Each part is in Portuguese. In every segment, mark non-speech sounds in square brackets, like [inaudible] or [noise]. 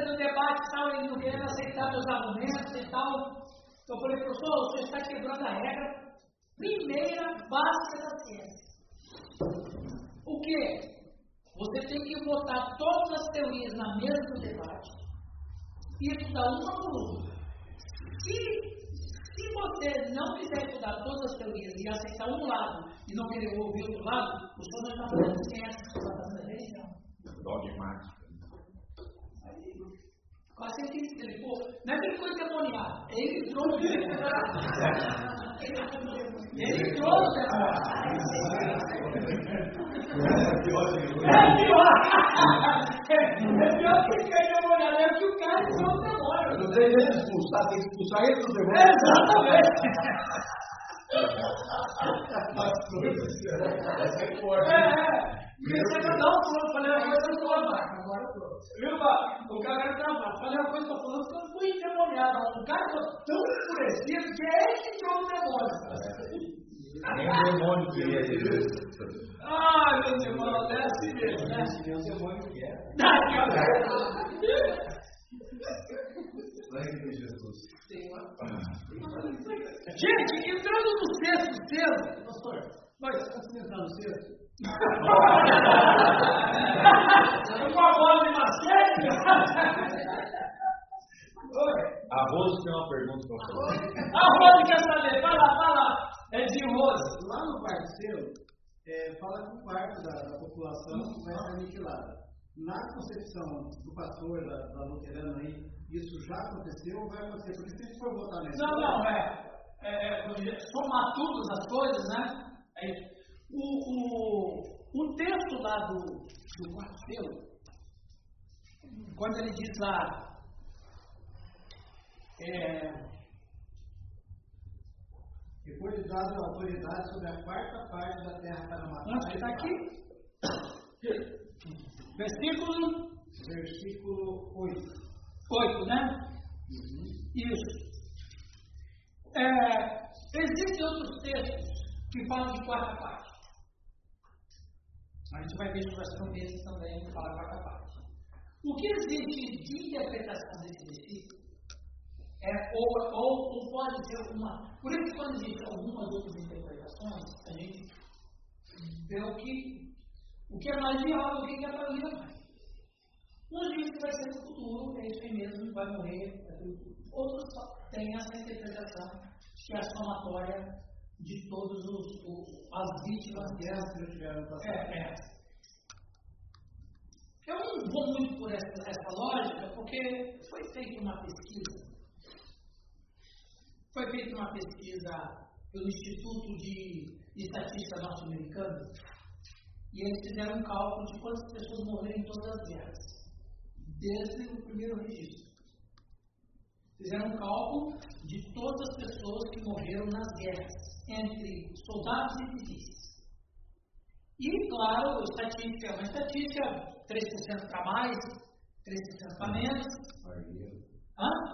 no debate tal, ele não querendo aceitar meus argumentos e tal. Eu falei, professor, você está quebrando a regra primeira básica da ciência. O que? Você tem que botar todas as teorias na mesa do debate e estudar uma por uma. Se, se você não quiser estudar todas as teorias e aceitar um lado e não querer ouvir outro lado, o senhor não está fazendo ciência, está fazendo religião. Dogmático. Quase que ele, pô, não é que ele foi demoniado, ele entrou no Ele entrou no É pior! É pior que ficar demoniado, é que o cara Essa é forte. É, é. Comecei a dar um pulo, falei uma coisa, eu estou abaixo, agora eu estou. Viu, O cara era trabalho. Falei uma coisa, estou falando que eu fui endemoniado. Um cara tão enfurecido que é ele que entrou no demônio. Nem o demônio queria dizer. Ah, meu demônio, é assim mesmo, né? Nem o demônio quer. Sangue de Jesus. Gente, entrando no sexto selo, pastor, mas antes de entrar no sexto, com a bola de macete? A Rose tem uma pergunta para você. A Rose quer saber, fala, fala. É de Rose. Lá no quarto seu, é, fala que um quarto da, da população vai ser aniquilada. Na concepção do pastor da, da luterana aí, isso já aconteceu ou vai acontecer? Porque se a gente for votar nisso. Não, não, é. é, é somar todas as coisas, né? É, o, o, o texto lá do, do quarto selo, quando ele diz lá, é, depois de dado a autoridade sobre a quarta parte da terra para matar. Onde está aqui? Versículo? Versículo 8. 8, né? Uhum. Isso. É, existem outros textos que falam de quarta parte. A gente vai ver sobre as promessas também, que fala quarta parte. O que existe de interpretação desse versículo é, ou, ou, ou, pode ser uma. Por isso, quando existem algumas outras interpretações, a gente vê o que, o que é mais viável, o que é vida mais. Dizem que vai ser no futuro, é isso aí mesmo, vai morrer. Outros têm essa interpretação que é a somatória de todas as vítimas guerras que tiveram passado. É, é. Eu não vou muito por essa, essa lógica, porque foi feita uma pesquisa. Foi feita uma pesquisa pelo Instituto de Estatística Norte-Americano e eles fizeram um cálculo de quantas pessoas morreram em todas as guerras, desde o primeiro registro. Fizeram um cálculo de todas as pessoas que morreram nas guerras entre soldados e civis. E, claro, estatística é uma estatística, 3% para mais, 3% para menos.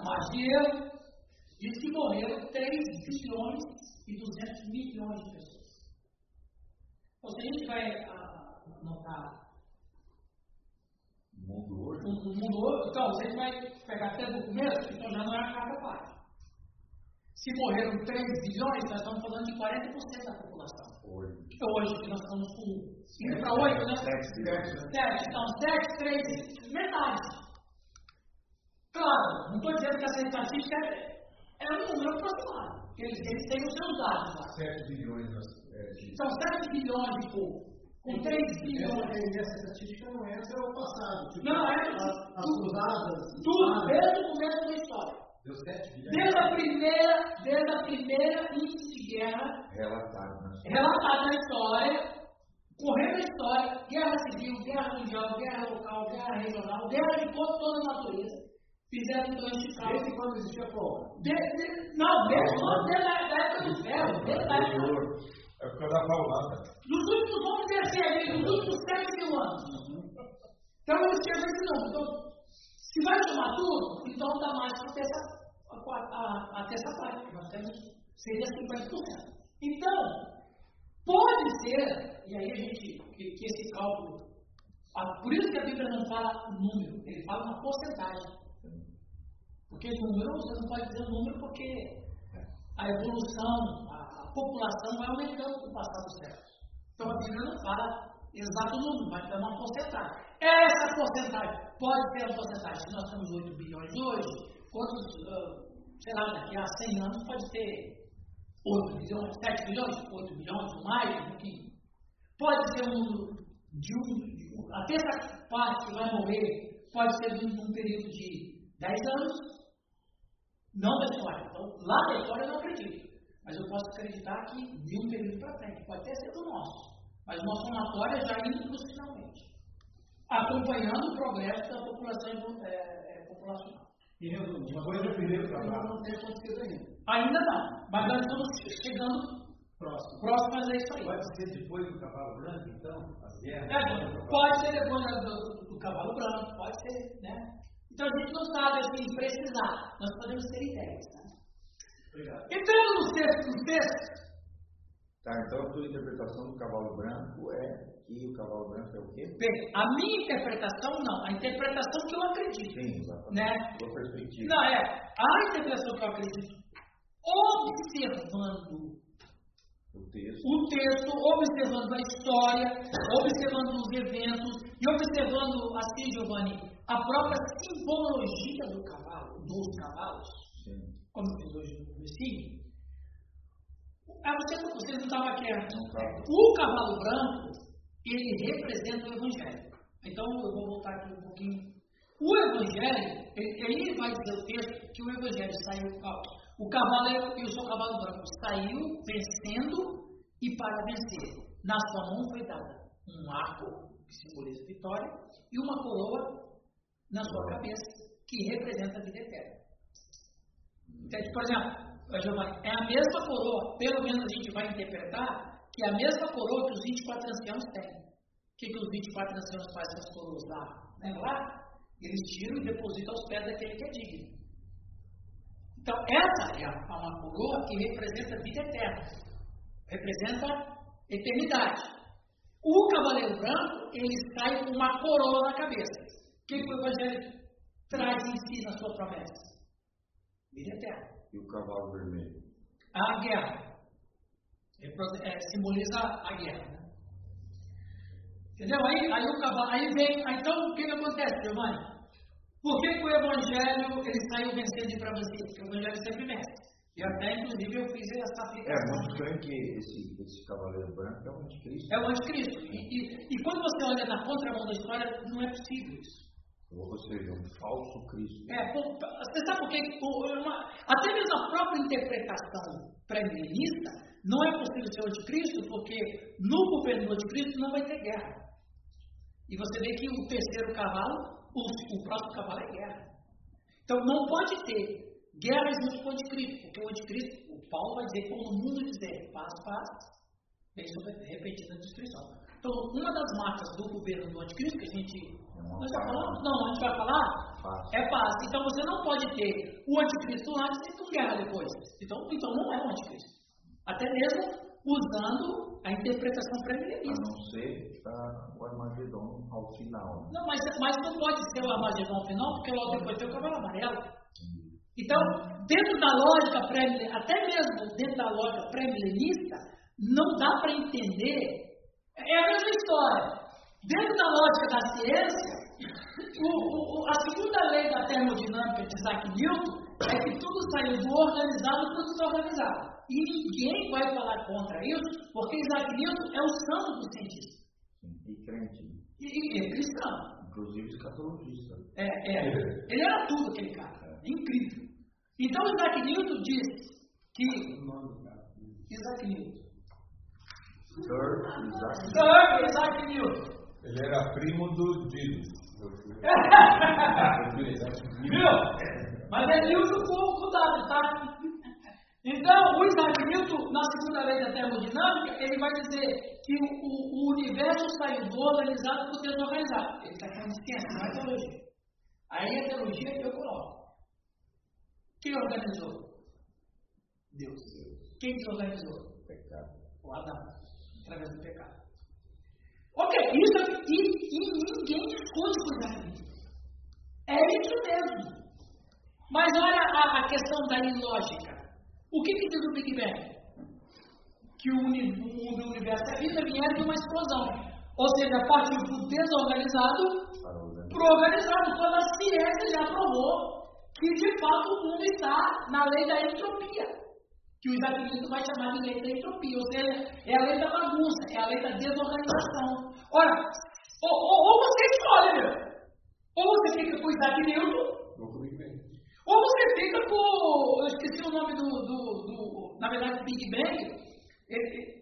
Magia. Diz que morreram 3 bilhões e 200 milhões de pessoas. Então, se a gente vai ah, notar mundo hoje, o mundo hoje, então, você vai pegar até do começo, então já não é a cada parte. Se morreram 3 bilhões, nós estamos falando de 40% da população. Hoje. Hoje, que nós estamos com. Indo para 8, né? 7 bilhões. 7. Então, 7, 3, metade. Claro, não estou dizendo que essa estatística é, é um número aproximado. Eles, eles têm os seus dados lá. 7 bilhões. É, de... São 7 bilhões de pouco. Com 3 bilhões. Essa, essa estatística não entra no passado. Tipo, não, é. As, as cruzadas. Tudo, desde o começo da história. Deu 7 bilhões. Desde a primeira, desde a primeira índice de guerra relatado na história, relatado na história correndo a história, guerra civil, guerra mundial, guerra local, guerra regional, guerra de toda a natureza, fizeram então este cálculo. Desde quando existia fome? Desde, não, desde, desde a época do ferro, desde a época. É época da paulada. Nos últimos, vamos descer ali, nos últimos 7 mil anos. Então eles tinham esse número. Então, se vai somar tudo, então dá mais para essa a, a, a terça parte, nós temos, seria 50%. Então, pode ser, e aí a gente, que, que esse cálculo, por isso que a Bíblia não fala número, ele fala uma porcentagem. Porque número, você não pode dizer número porque a evolução, a população vai aumentando com o passar dos séculos. Então a Bíblia não fala exato número, mas é uma porcentagem. Essa porcentagem pode ser a porcentagem. Se nós temos 8 bilhões hoje, quantos, uh, sei lá, daqui a 100 anos pode ter 8 bilhões, 7 bilhões, 8 bilhões mais, enfim. Pode ser um número de um, de um, a terça parte que vai morrer pode ser de um, um período de 10 anos, não da história. Então, lá da história eu não acredito. Mas eu posso acreditar que de um período para frente. Pode até ser do nosso. Mas o nosso somatório é já indo finalmente. Acompanhando o progresso da população é, é, populacional. E resumo, depois do primeiro trabalho. Não tem acontecido ainda. Ainda não. Mas nós estamos chegando Próximo. próximo a isso aí. Pode ser depois do cavalo branco, então? As guerras? É, pode ser depois do, do, do cavalo branco, pode ser, né? Então a gente não sabe assim precisar, nós podemos ter ideias. Né? Obrigado. Entrando no texto, no texto. Tá, então a tua interpretação do cavalo branco é que o cavalo branco é o quê? Bem, a minha interpretação não, a interpretação que eu acredito. Sim, exatamente. Né? Tua perspectiva. Não, é, a interpretação que eu acredito, observando O texto. o texto, observando a história, observando os eventos e observando, assim, Giovanni, a própria simbologia do cavalo, dos cavalos, Sim. como fiz hoje no comecinho. Ah, você, você não estava quieto. Estava. O cavalo branco, ele representa o Evangelho. Então, eu vou voltar aqui um pouquinho. O Evangelho, ele, ele vai dizer o texto que o Evangelho saiu, ó, o cavalo é- e o cavalo branco saiu vencendo e para vencer. Na sua mão foi dada um arco, que simboliza vitória, e uma coroa na sua cabeça, que representa a vida eterna. Entende? Por exemplo, é a mesma coroa, pelo menos a gente vai interpretar que é a mesma coroa que os 24 anciãos têm. O que, que os 24 anciãos fazem com as coroas lá? Lembra lá? Eles tiram e depositam aos pés daquele que é digno. Então, essa é a- uma coroa que representa vida eterna, representa eternidade. O cavaleiro branco, ele sai com uma coroa na cabeça. O que, que o Evangelho traz em si na sua promessa? Vida eterna. E o cavalo vermelho? A guerra. Repro- é, simboliza a guerra. Né? Entendeu? Aí, aí o cavalo, aí vem, aí, então o que, que acontece, Giovanni? Por que, que o Evangelho ele saiu vencendo para vencer? Porque o Evangelho sempre vence. E até, inclusive, eu fiz essa É aplicação. muito estranho que esse, esse cavaleiro branco é o anticristo. É o anticristo. E, e, e quando você olha na contramão da história, não é possível isso. Ou seja, um falso Cristo. É, você sabe por quê? Até mesmo a própria interpretação pré-milenista não é possível ser anticristo, porque no governo do anticristo não vai ter guerra. E você vê que o terceiro cavalo, o, o próximo cavalo é guerra. Então não pode ter guerra junto com o anticristo, porque o anticristo, o Paulo vai dizer, como o mundo dizer, paz, paz, vem sobre repentina destruição. Então, uma das marcas do governo do anticristo, que a gente. Não, Nós já paz. falamos? Não, a gente vai falar Paz. é paz. Então você não pode ter o anticristo antes e com guerra depois. Então, então não é o anticristo. Até mesmo usando a interpretação A pré-milenista. não ser ah, o Armagedon ao final. Não, mas, mas não pode ser o Armagedon final, porque logo depois tem o cavalo amarelo. Então, dentro da lógica pré até mesmo dentro da lógica pré-milenista, não dá para entender. É a mesma história. Dentro da lógica da ciência, o- o- a segunda lei da termodinâmica de Isaac Newton é que tudo saiu do organizado para o desorganizado. E ninguém vai falar contra isso, porque Isaac Newton é o santo do cientista. E crente. E, é cristão. Inclusive escatologista. É, é. Ele era tudo aquele cara. Incrível. Então Isaac Newton diz que. Isaac Newton. Sir Isaac Sir Isaac Newton. Ele era primo do Dinos. [laughs] Viu? Mas é Newton com com W, tá? Então, o Isaac Newton, na segunda lei da termodinâmica, ele vai dizer que o, o- o universo saiu do organizado para o desorganizado. Ele está falando de ciência, não é teologia. Aí a teologia que eu coloco. Quem organizou? Deus. Quem desorganizou? pecado. O Adão, através do pecado. Ok, isso aqui, e, e ninguém esconde com Isaac Newton. isso mesmo. Mas olha a, a questão da ilógica. O que, que diz o Big Bang? Que o, uni, o universo e a vida vieram de uma explosão. Ou seja, partiu do desorganizado para o organizado, quando a ciência já provou que de fato o mundo está na lei da entropia. Que o Isaac Newton vai chamar de lei da entropia, ou seja, é a lei da bagunça, é a lei da desorganização. Ora, ou, ou, ou você escolhe, meu. Ou você fica com o Isaac Newton, ou você fica com. Eu esqueci o nome do. do, do na verdade, Big Bang.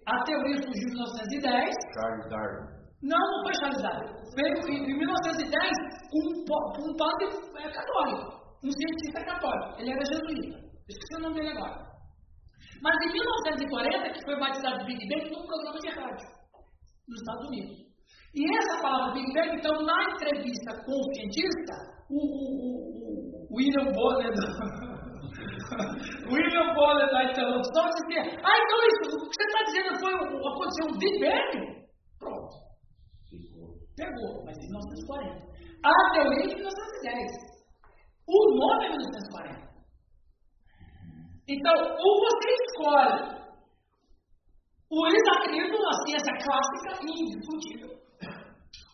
A teoria surgiu em 1910. Charles Darwin. Não, não foi Charles Darwin. Veio em, em 1910 um, um padre é, católico, um cientista católico. Ele era jesuíta. Esqueci o nome dele agora. Mas em 1940, que foi batizado de Big Bang num programa de rádio nos Estados Unidos. E essa palavra Big Bang, então, na entrevista com o cientista, o, o, o William Bonner, [laughs] William Bonner da interlocução dizia, ah, então isso, o que você está dizendo foi aconteceu um Big Bang? Pronto. Pegou, mas em 1940. A teoria de 1910. O nome é 1940. Então, ou você escolhe o Isaac Newton, a ciência clássica e indiscutível,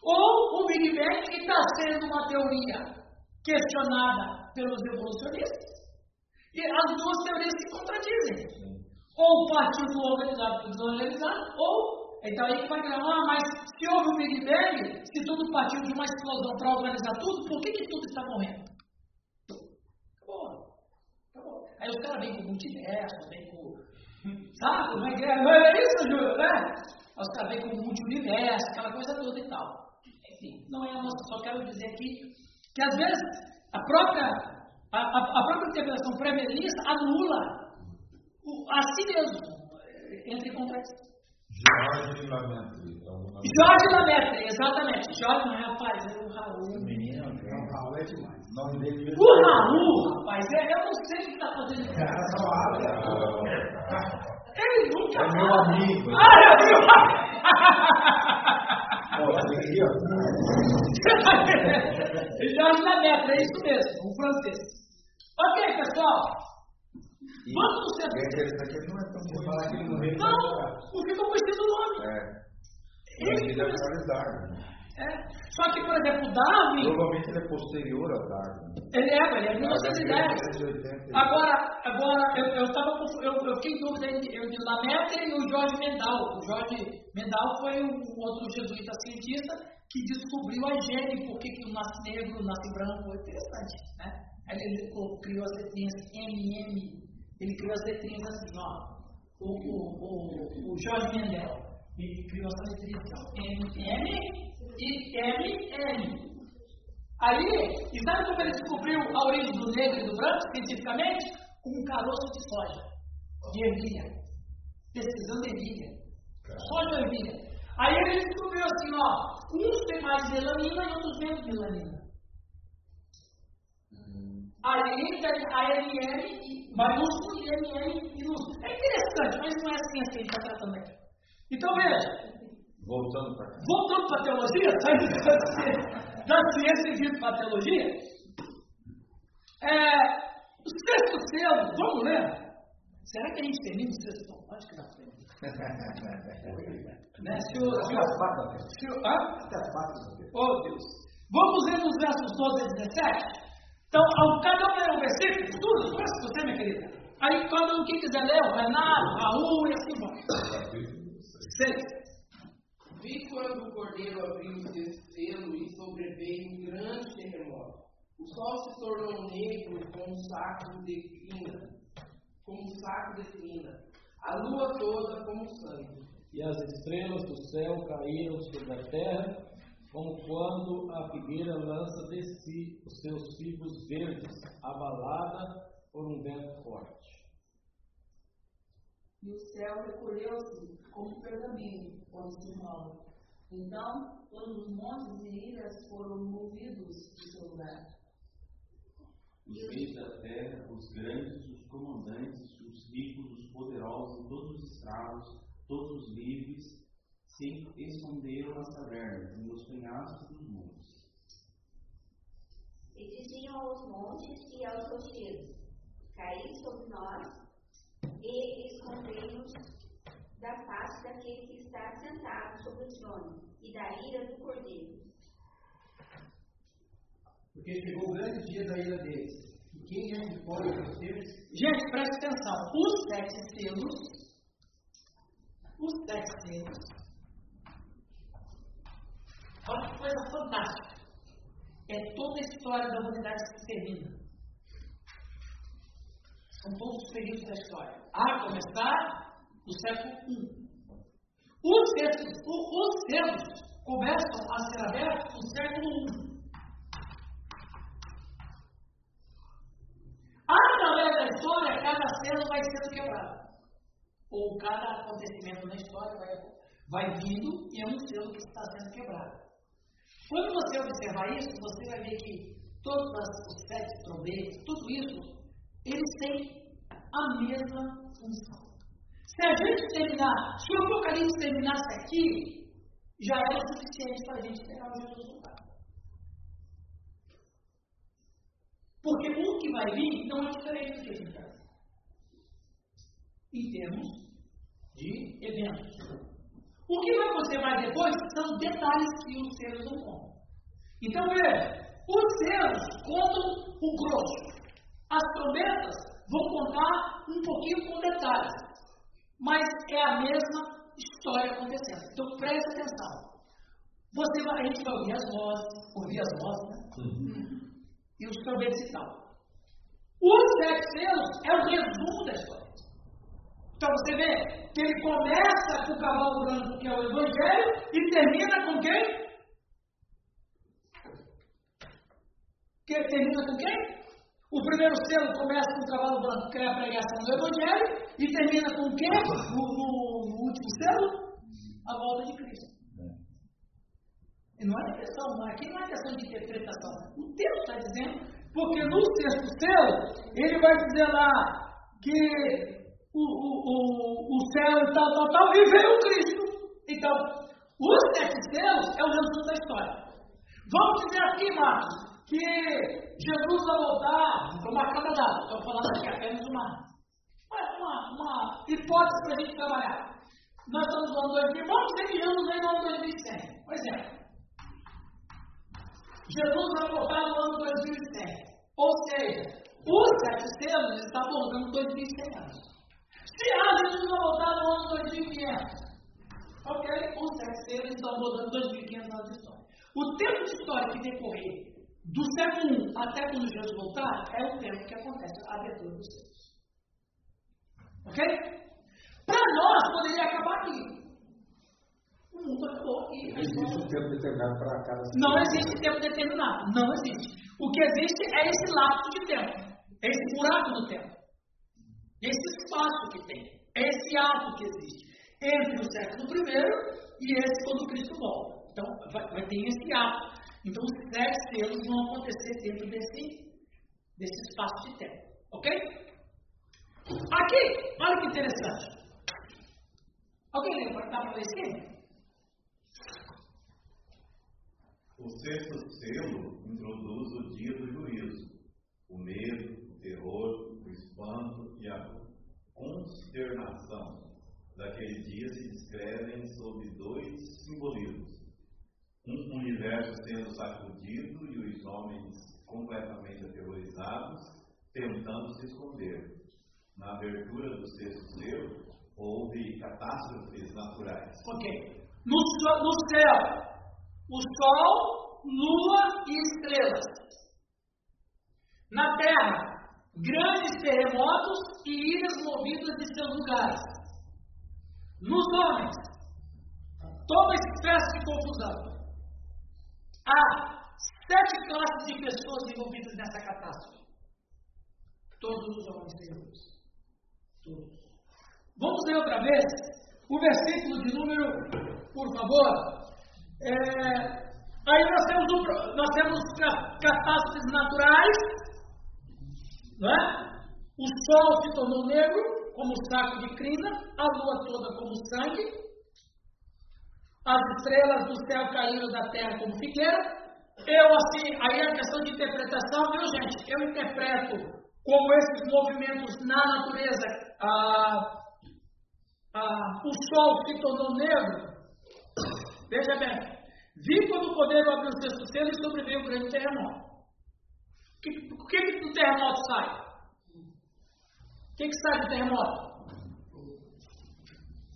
ou o Big Bang, que está sendo uma teoria questionada pelos evolucionistas. E as duas teorias se contradizem. Ou partiu do organizado para o desorganizado, ou. Então aí que vai virar, ah, mas se houve um Big Bang, se tudo partiu de uma explosão para organizar tudo, por que, que tudo está morrendo? Acabou. Acabou. Aí os caras vêm com multiverso, vêm com. Sabe? Não é, não é isso, Júlio, né? Os caras vêm com multiverso, aquela coisa toda e tal. Enfim, não é a nossa. Só quero dizer aqui que às vezes a própria, a, a, a própria interpretação pré-milenista anula o, a si mesmo, entre contratos. Jorge Lametre. Jorge Lametre, exatamente. Jorge não é rapaz, é o Raul. O menino é o Raul é demais. Dele O Raul, rapaz, é, eu não sei o que está fazendo. Cara só abre. Ele nunca. É meu amigo. Ah, é meu ó. Jorge Lametre, é isso mesmo, um francês. Ok, pessoal. Vamos no centro. Esse aqui não é tão bom. Falar que ele. Não, porque eu conheci o nome. É. Ele é Charles Darwin. É. Só que, por exemplo, Darwin, Provavelmente ele é posterior a Darwin. ele é, ele é de Mas 1910. 1980. Agora, agora eu, eu, tava, eu, eu fiquei em dúvida entre Lametre e o Jorge Mendal. O Jorge Mendal foi um outro jesuíta cientista que descobriu a gene, por que o nasce negro, o nasce branco. É interessante, né? Aí ele criou as letrinhas MM, ele criou as letrinhas assim, ó. O, o, o, o Jorge Mendel, ele criou essa letrinha aqui, ó. MM e MM. Aí, e sabe como ele descobriu a origem do negro e do branco, cientificamente? Com um caroço de soja, de ervilha. Pesquisando ervilha. Soja ou ervilha. Aí ele descobriu assim, ó, uns têm mais melanina e outros menos melanina. Aí tem a MM e maiúsculo e MM minúsculo. É interessante, mas não é assim assim que a gente está tratando aqui. Então veja, Voltando para voltando para a teologia, saindo da ciência- e vindo para a teologia, é, o sexto selo, vamos ler? Será que a gente termina o sexto? Não, acho que dá para né? Se o, se o, se o, patas. Oh Deus. Vamos ler nos versos 12 a 17? Então, ao- cada um lê um versículo, tudo, com você, minha querida. Aí, cada um que quiser ler, o Renato, Raul e assim vai. Seis. Vi quando o cordeiro abriu o sexto selo e sobreveio um grande terremoto. O sol se tornou negro como um saco de crina, como um saco de crina. A lua toda como sangue. E as estrelas do céu caíram sobre a terra, como quando a figueira lança de si os seus figos verdes, abalada por um vento forte. E o céu recolheu-se como pergaminho quando se enrola. Então, todos os montes e ilhas foram movidos de seu lugar. Os reis da terra, os grandes, os comandantes, os ricos, os poderosos, todos os escravos, todos os livres, se esconderam nas cavernas, nos penhascos dos montes. E diziam aos montes e aos rochedos, caí sobre nós e escondei-nos da face daquele que está sentado sobre o trono e da ira do cordeiro. Porque chegou o grande dia da ira deles. E quem é que pode vencer? Gente, preste atenção. Os sete selos, os sete selos, olha que coisa fantástica. É toda a história da humanidade que se termina. São todos os períodos da história. A começar no século I. Os selos, os começam a ser abertos no século I. Através da história, cada selo vai sendo quebrado. Ou cada acontecimento na história vai, vai vindo e é um selo que está sendo quebrado. Quando você observar isso, você vai ver que todos os sete trombetas, tudo isso, eles têm a mesma função. Se a gente terminar, se o Apocalipse terminasse aqui, já era suficiente para a gente pegar o Jesus no. Porque o que vai vir não é diferente do que a gente está Em termos de eventos. O que vai acontecer mais depois são detalhes que os seres não contam. Então, veja, os seres contam o grosso. As trombetas vão contar um pouquinho com detalhes. Mas é a mesma história acontecendo. Então, preste atenção. Você vai, a gente vai ouvir as vozes, ouvir as vozes, né? Uhum e os trombetas e tal. Os sete selos é o resumo da história. Então você vê que ele começa com o cavalo branco, que é o Evangelho, e termina com quem? Que termina com quem? O primeiro selo começa com o cavalo branco, que é a pregação do Evangelho, e termina com quem? No, no, último selo? A volta de Cristo. E não é questão, aqui não é questão de interpretação. O texto está dizendo, porque no sexto selo, ele vai dizer lá que o, o, o, o céu e tal, tal, tal, e veio o Cristo. Então, os sete selos é o resumo da história. Vamos dizer aqui, Marcos, que Jesus vai voltar para uma cada data. Estou falando aqui apenas uma, uma, uma hipótese para a gente trabalhar. Nós estamos no ano 2000, vamos dizer que vem no ano 2100. Por exemplo. Jesus vai voltar no ano 2100. Ou seja, os sete selos está voltando 2100 anos. Se ah, Jesus vai voltar no ano 2500. Ok, os sete selos estão voltando 2500 anos de história. O tempo de história que decorrer do século 1 até quando Jesus voltar é o tempo que acontece a abertura dos selos. Ok? Para nós, poderia acabar aqui. O mundo acabou aqui. Não existe um tempo determinado para cada Não existe tempo determinado. Não existe. O que existe é esse lapso de tempo. É esse buraco no tempo. Esse espaço que tem. É esse ato que existe. Entre o século I e esse quando Cristo volta. Então, vai, vai ter esse ato. Então, os sete selos vão acontecer dentro desse, desse espaço de tempo. Ok? Aqui, olha que interessante. Alguém lembra? Para ler esse? O sexto selo introduz o dia do juízo. O medo, o terror, o espanto e a consternação daquele dia se descrevem sob dois simbolismos. Um universo sendo sacudido e os homens completamente aterrorizados, tentando se esconder. Na abertura do sexto selo, houve catástrofes naturais. Ok. No, no céu, o sol, lua e estrelas. Na terra, grandes terremotos e ilhas movidas de seus lugares. Nos homens, toda espécie de confusão. Há sete classes de pessoas envolvidas nessa catástrofe. Todos os homens senhores. Todos. Vamos ler outra vez o versículo de número, por favor, é, aí nós temos, um, nós temos catástrofes naturais, não é? O sol se tornou negro, como saco de crina, a lua toda como sangue, as estrelas do céu caíram da terra como figueira, eu assim, aí é questão de interpretação, viu gente? Eu interpreto como esses movimentos na natureza, ah, ah, o sol se tornou negro. Veja bem, vi quando o poder abriu o sexto selo e sobreveio um grande terremoto. O que, o que, que do terremoto sai? O que, que sai do terremoto?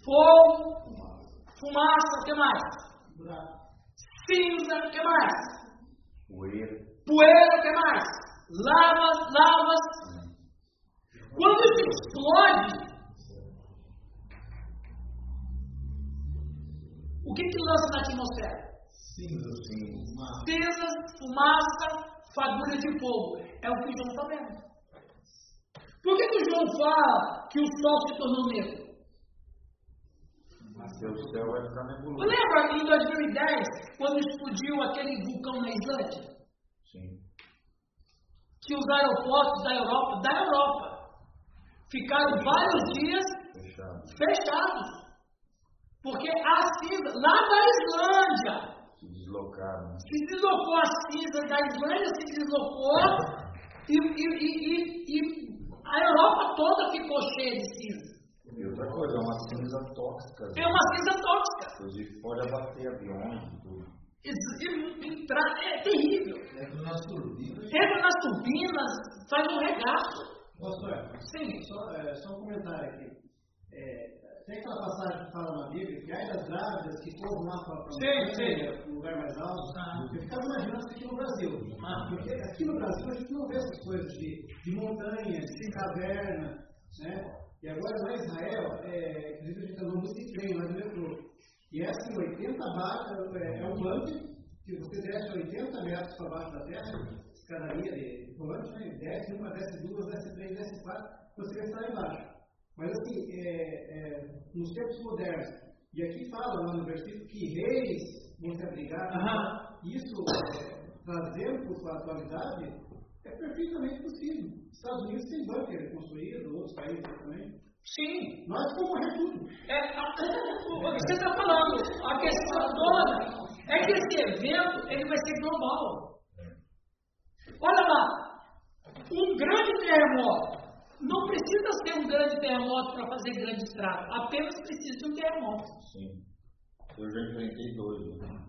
Fogo, fumaça, o que mais? Cinza, o que mais? Poeira. Poeira, o que mais? Lavas, lavas. Quando isso explode, o que que lança na atmosfera? Cinza, sim. Cinza, fumaça, fagulha de fogo. É o que o João está vendo. Por que, que o João fala que o sol se tornou negro? O céu vai ficar nebuloso. Lembra em 2010, quando explodiu aquele vulcão na Islândia? Sim. Que os aeroportos da Europa, da Europa, ficaram vários dias Fechado. fechados. Porque a cinza, lá da Islândia, Se deslocaram. se deslocou a cinza da Islândia, se deslocou e, e, e, e a Europa toda ficou cheia de cinza. E outra coisa, é uma cinza tóxica. né? É uma cinza tóxica. Inclusive pode abater aviões e tudo. Entrar- É terrível. Entra nas turbinas. Entra nas turbinas, faz um regaço. Pastor, Sim. só, é, só um comentário aqui. É, tem aquela passagem que fala na Bíblia que ai das grávidas que corram lá para Sim, sim. um lugar mais alto. Ah. Eu ficava imaginando isso aqui no Brasil. Ah. Porque aqui no Brasil a gente não vê essas coisas de, de montanha, de caverna, né? E agora lá em Israel, é, inclusive a gente andou muito de trem lá no metrô. E é assim, 80 barras, é, é um bunker, que você desce 80 metros para baixo da terra, escadaria de volante, né? desce uma, desce duas, desce três, desce quatro, você vai estar lá embaixo. Mas assim, é, é, nos tempos modernos, e aqui fala lá no versículo que reis vão se abrigar, isso é, trazendo para a atualidade é perfeitamente possível. Estados Unidos tem bunker construído, outros países também. Sim. Nós vamos morrer tudo. É, a- o que você está falando, a questão toda é que esse evento ele vai ser global. Olha lá, um grande terremoto. Não precisa ser um grande terremoto para fazer grande estrago. Apenas precisa de um terremoto. Sim. Eu já enfrentei dois né?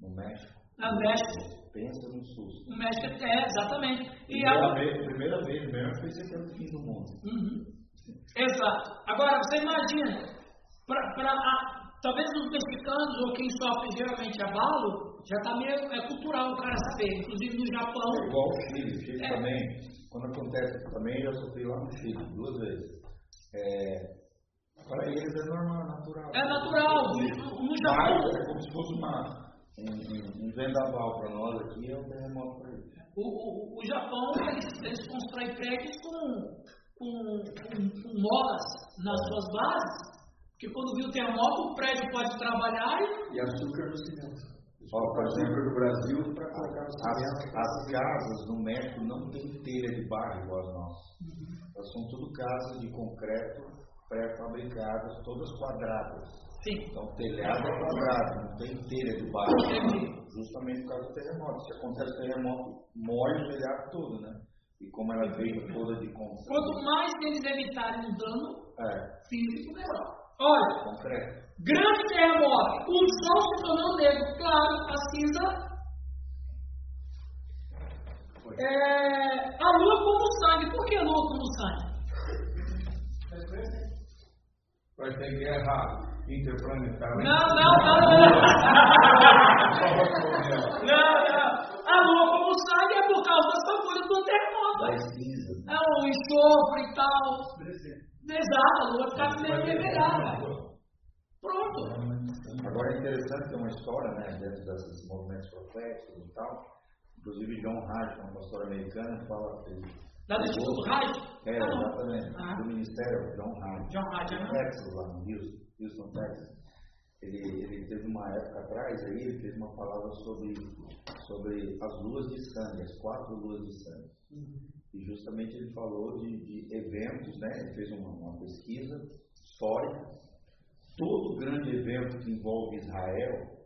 no México. Na México. Pensa no susto. No México é, exatamente. E Primeira agora, vez, primeira vez mesmo, eu que era o fim do mundo. Uhum. Exato. Agora, você imagina, pra, pra, a- talvez os mexicanos ou quem sofre geralmente abalo, já está meio é cultural o cara saber. Inclusive no É Japão. igual o Chile. O Chile É. também, quando acontece, também já sofri lá no Chile, duas vezes. É, para eles é normal, natural. É natural. No, no Mas Japão, é como se fosse uma, um, um, um vendaval para nós aqui, é um terremoto para eles. o, o, o Japão eles, eles constroem prédios com, com, com, com molas nas suas bases. Porque quando viu o terremoto, o prédio pode trabalhar e E açúcar no cimento. Ó, por exemplo, no Brasil, para colocar no cimento. As, as casas no México não tem telha de barro igual as nossas. Elas são tudo casas de concreto pré-fabricadas, todas quadradas. Sim. Então, o telhado é quadrado, não tem telha de. Entendi. Justamente por causa do terremoto. Se acontece terremoto, molha o telhado todo, né? E como ela veio toda de concreto. Quanto mais eles evitarem o dano É, físico, melhor. Olha, concreto. grande terremoto, o sol se tornou negro, claro, a cinza. É, a lua como sangue. Por que a lua como sangue? Vai ter guerra interplanetária. Não, não, não, não. Não, não. A lua como sangue é por causa das fagulhas do terremoto. É o enxofre e tal. Exato, a lua fica meio avermelhada. Pronto. Agora é interessante ter uma história, né, dentro desses movimentos proféticos e tal. Inclusive John Hart, um pastor americano, fala que Lá do Instituto Rádio? É, não. exatamente. Ah. Do Ministério John Hart. John Hart, em né? Texas, lá no Houston, Houston, Texas. Ele, ele teve uma época atrás aí, ele fez uma palavra sobre, sobre as luas de sangue, as quatro luas de sangue. E justamente ele falou de, de eventos, né? Ele fez uma, uma pesquisa histórica. Todo grande evento que envolve Israel,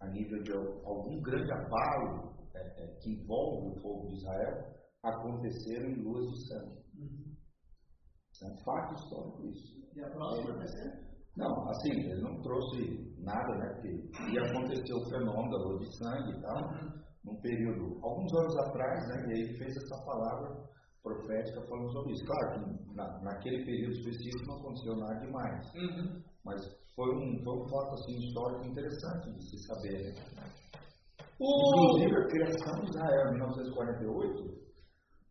a nível de algum grande abalo é, é, que envolve o povo de Israel, aconteceram em luas de sangue. Uhum. É um fato histórico isso. E a próxima vai ser? Não, assim, ele não trouxe nada, né? Porque ia acontecer o fenômeno da lua de sangue e tal, uhum. num período, alguns anos atrás, né? E aí ele fez essa palavra profética falando sobre isso. Claro que na, naquele período específico não aconteceu nada demais, uhum. mas foi um, foi um fato assim, histórico interessante de se saber. Né? O... Inclusive, a criação de Israel em 1948,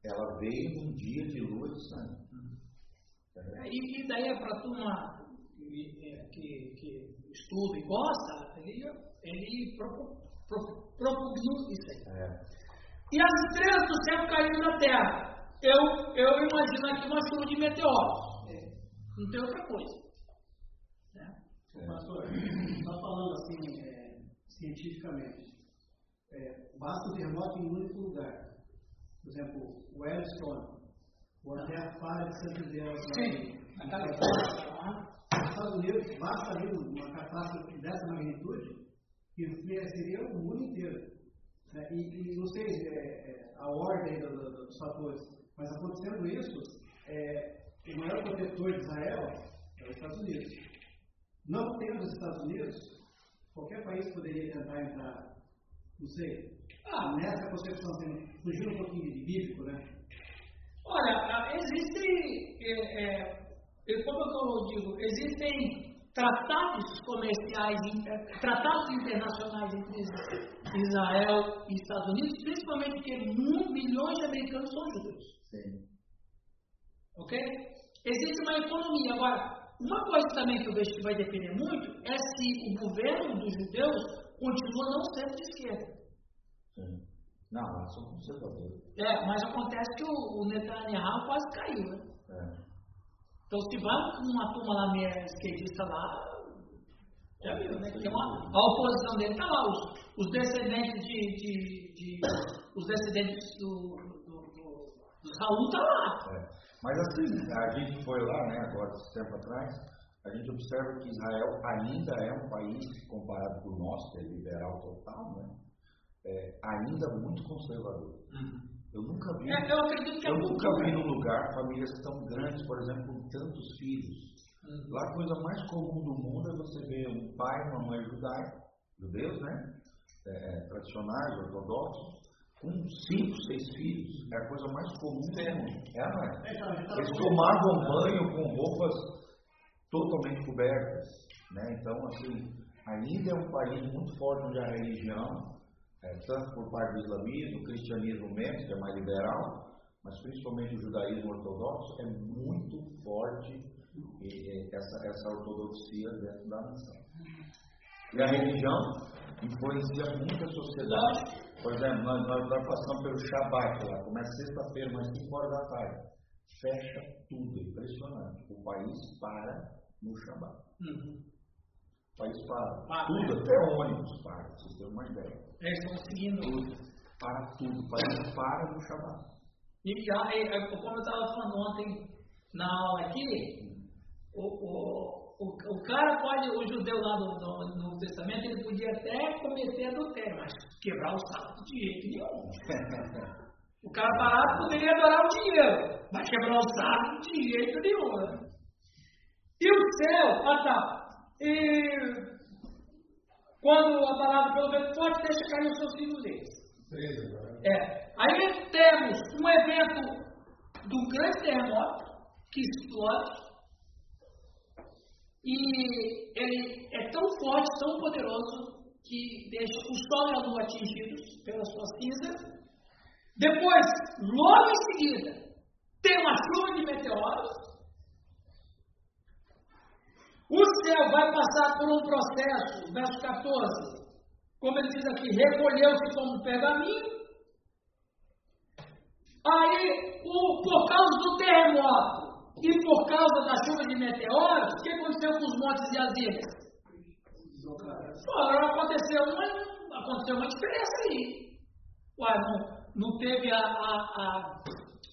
ela veio num dia de lua de sangue. É, e, e daí é para a turma que, que, que, estuda e gosta, ele, ele propugnou isso aí. É. E as estrelas do céu caíram na terra. Eu, eu imagino aqui uma chuva de meteoros. É. Não tem outra coisa. É. Pastor, está falando assim, é, cientificamente. É, basta o terremoto em um único lugar. Por exemplo, o Yellowstone, ou até a falha de Santo Deus. Sim, Nos Estados Unidos, basta ali uma catástrofe dessa magnitude que seria o mundo inteiro. Né? E, e, não sei é, é, a ordem do, do, dos fatores, mas acontecendo isso, é, o maior protetor de Israel é os Estados Unidos. Não tendo os Estados Unidos, qualquer país poderia tentar entrar, não sei, ah, nessa concepção, assim, fugindo um pouquinho de bíblico, né? Olha, ah, existem, é, é, como eu digo, existem tratados comerciais, tratados internacionais entre Israel e Estados Unidos, principalmente porque milhões de americanos são judeus. Sim. Ok? Existe uma economia. Agora, uma coisa também que eu vejo que vai depender muito é se o governo dos judeus continua não sendo de esquerda. Sim. Não, são conservadores. É, mas acontece que o, Netanyahu quase caiu, né? É. Então, se vai uma turma lá meia esquerdista lá, já viu, né? Tem uma, a oposição dele está lá, os, os, descendentes de, de, de, os descendentes do, do, do, do Saul tá lá. É. Mas assim, a gente foi lá, né, agora, esse tempo atrás, a gente observa que Israel ainda é um país, comparado com o nosso, que é liberal total, né, é, ainda muito conservador. Uhum. Eu nunca vi. É, eu acredito que eu é nunca vi num lugar famílias tão grandes, por exemplo, com tantos filhos. Uhum. Lá a coisa mais comum do mundo é você ver um pai, uma mãe judaica, judeus, né? É, tradicionais, ortodoxos, com cinco, seis filhos, é a coisa mais comum do mundo. É, não é? é tá Eles tomavam banho com roupas totalmente cobertas. Né? Então, assim, ainda é um país muito forte onde a religião, é, tanto por parte do islamismo, o cristianismo mesmo, que é mais liberal, mas principalmente o judaísmo ortodoxo, é muito forte essa, essa ortodoxia dentro da nação. E a religião influencia muito a sociedade. Por exemplo, nós, nós, nós passamos pelo Shabat lá, começa sexta-feira, mas 5 horas da tarde. Fecha tudo, é impressionante. O país para no Shabat. Uhum. País para. Ah, tudo, é. até ônibus para, vocês terem uma ideia. Eles estão seguindo. Tudo. Para tudo, país para no Shabat. E já, como eu estava falando ontem na aula aqui, o, o o, o cara pode, o judeu lá no, no, no Testamento, ele podia até cometer adultério, mas quebrar o sábado de jeito nenhum. [laughs] o cara parado poderia adorar o dinheiro, mas quebrar o sábado de jeito nenhum. Né? E o céu, ah tá. E quando a palavra pelo vento forte, deixa cair os seus filhos deles. É. Aí temos um evento do grande terremoto que explode e ele é tão forte, tão poderoso, que deixa o Sol e a Lua atingidos pela sua cinza. Depois, logo em seguida, tem uma chuva de meteoros. O céu vai passar por um processo, verso 14, como ele diz aqui, recolheu-se como pergaminho. Aí, o, por causa do terremoto, e por causa da chuva de meteoros, o que aconteceu com os montes e as ilhas? Agora aconteceu uma, aconteceu uma diferença aí. Ué, não, não teve a, a, a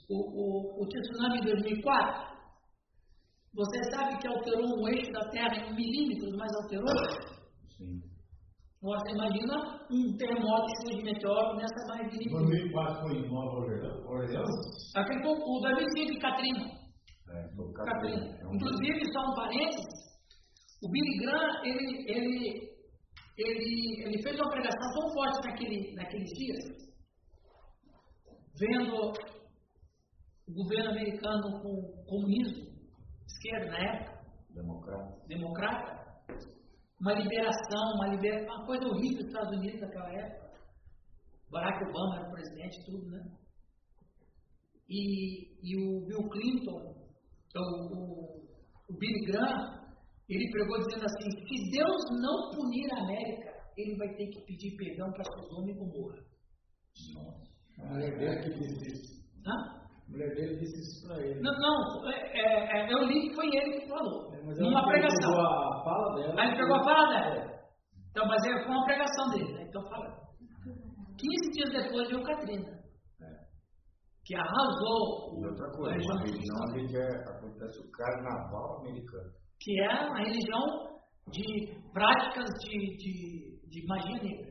o, o, o tsunami de 2004? Você sabe que alterou um eixo da Terra em milímetros, mas alterou? Sim. Você imagina um terremoto cheio de meteoro nessa magnitude. 2004 foi em Nova Orleans? Aquele foi o 2005 de Katrina. É, foi o Katrina. Katrina. É um- Inclusive, só um parênteses, o Billy Graham, ele, ele, ele, ele fez uma pregação tão forte naquele, naqueles dias, vendo o governo americano com o comunismo, esquerda na época, Democrata. democrata, uma liberação, uma, libera... uma coisa horrível dos Estados Unidos naquela época. Barack Obama era o presidente, tudo, né? E, e o Bill Clinton, o, o, o Billy Graham, ele pregou dizendo assim: se Deus não punir a América, ele vai ter que pedir perdão para Sodoma e Gomorra. A mulher que disse isso. Hã? A mulher dele disse isso pra ele. Não, não é, é, é, eu li que foi ele que falou, É, mas numa pegou pregação. a fala dela. Aí ele pegou a fala dela. Então, mas é, foi uma pregação dele, né? Então fala. 15 dias depois veio Katrina. Que arrasou E o- outra a coisa, uma Sul, onde que é- acontece o carnaval americano. que é uma religião de práticas de, de, de magia negra.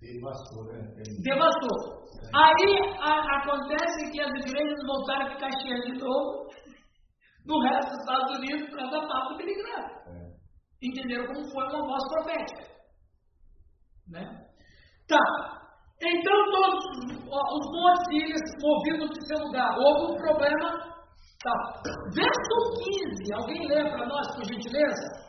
Devastou, né? Devastou. Aí a- acontece que as igrejas voltaram a ficar cheias de novo no resto dos Estados Unidos por causa da papo do Billy Graham. É. Entenderam como foi uma voz profética. Né? Tá. Então todos ó, os montes e ilhas movidos de seu lugar. Houve um problema. Tá. Verso 15. Alguém lê para nós, por gentileza?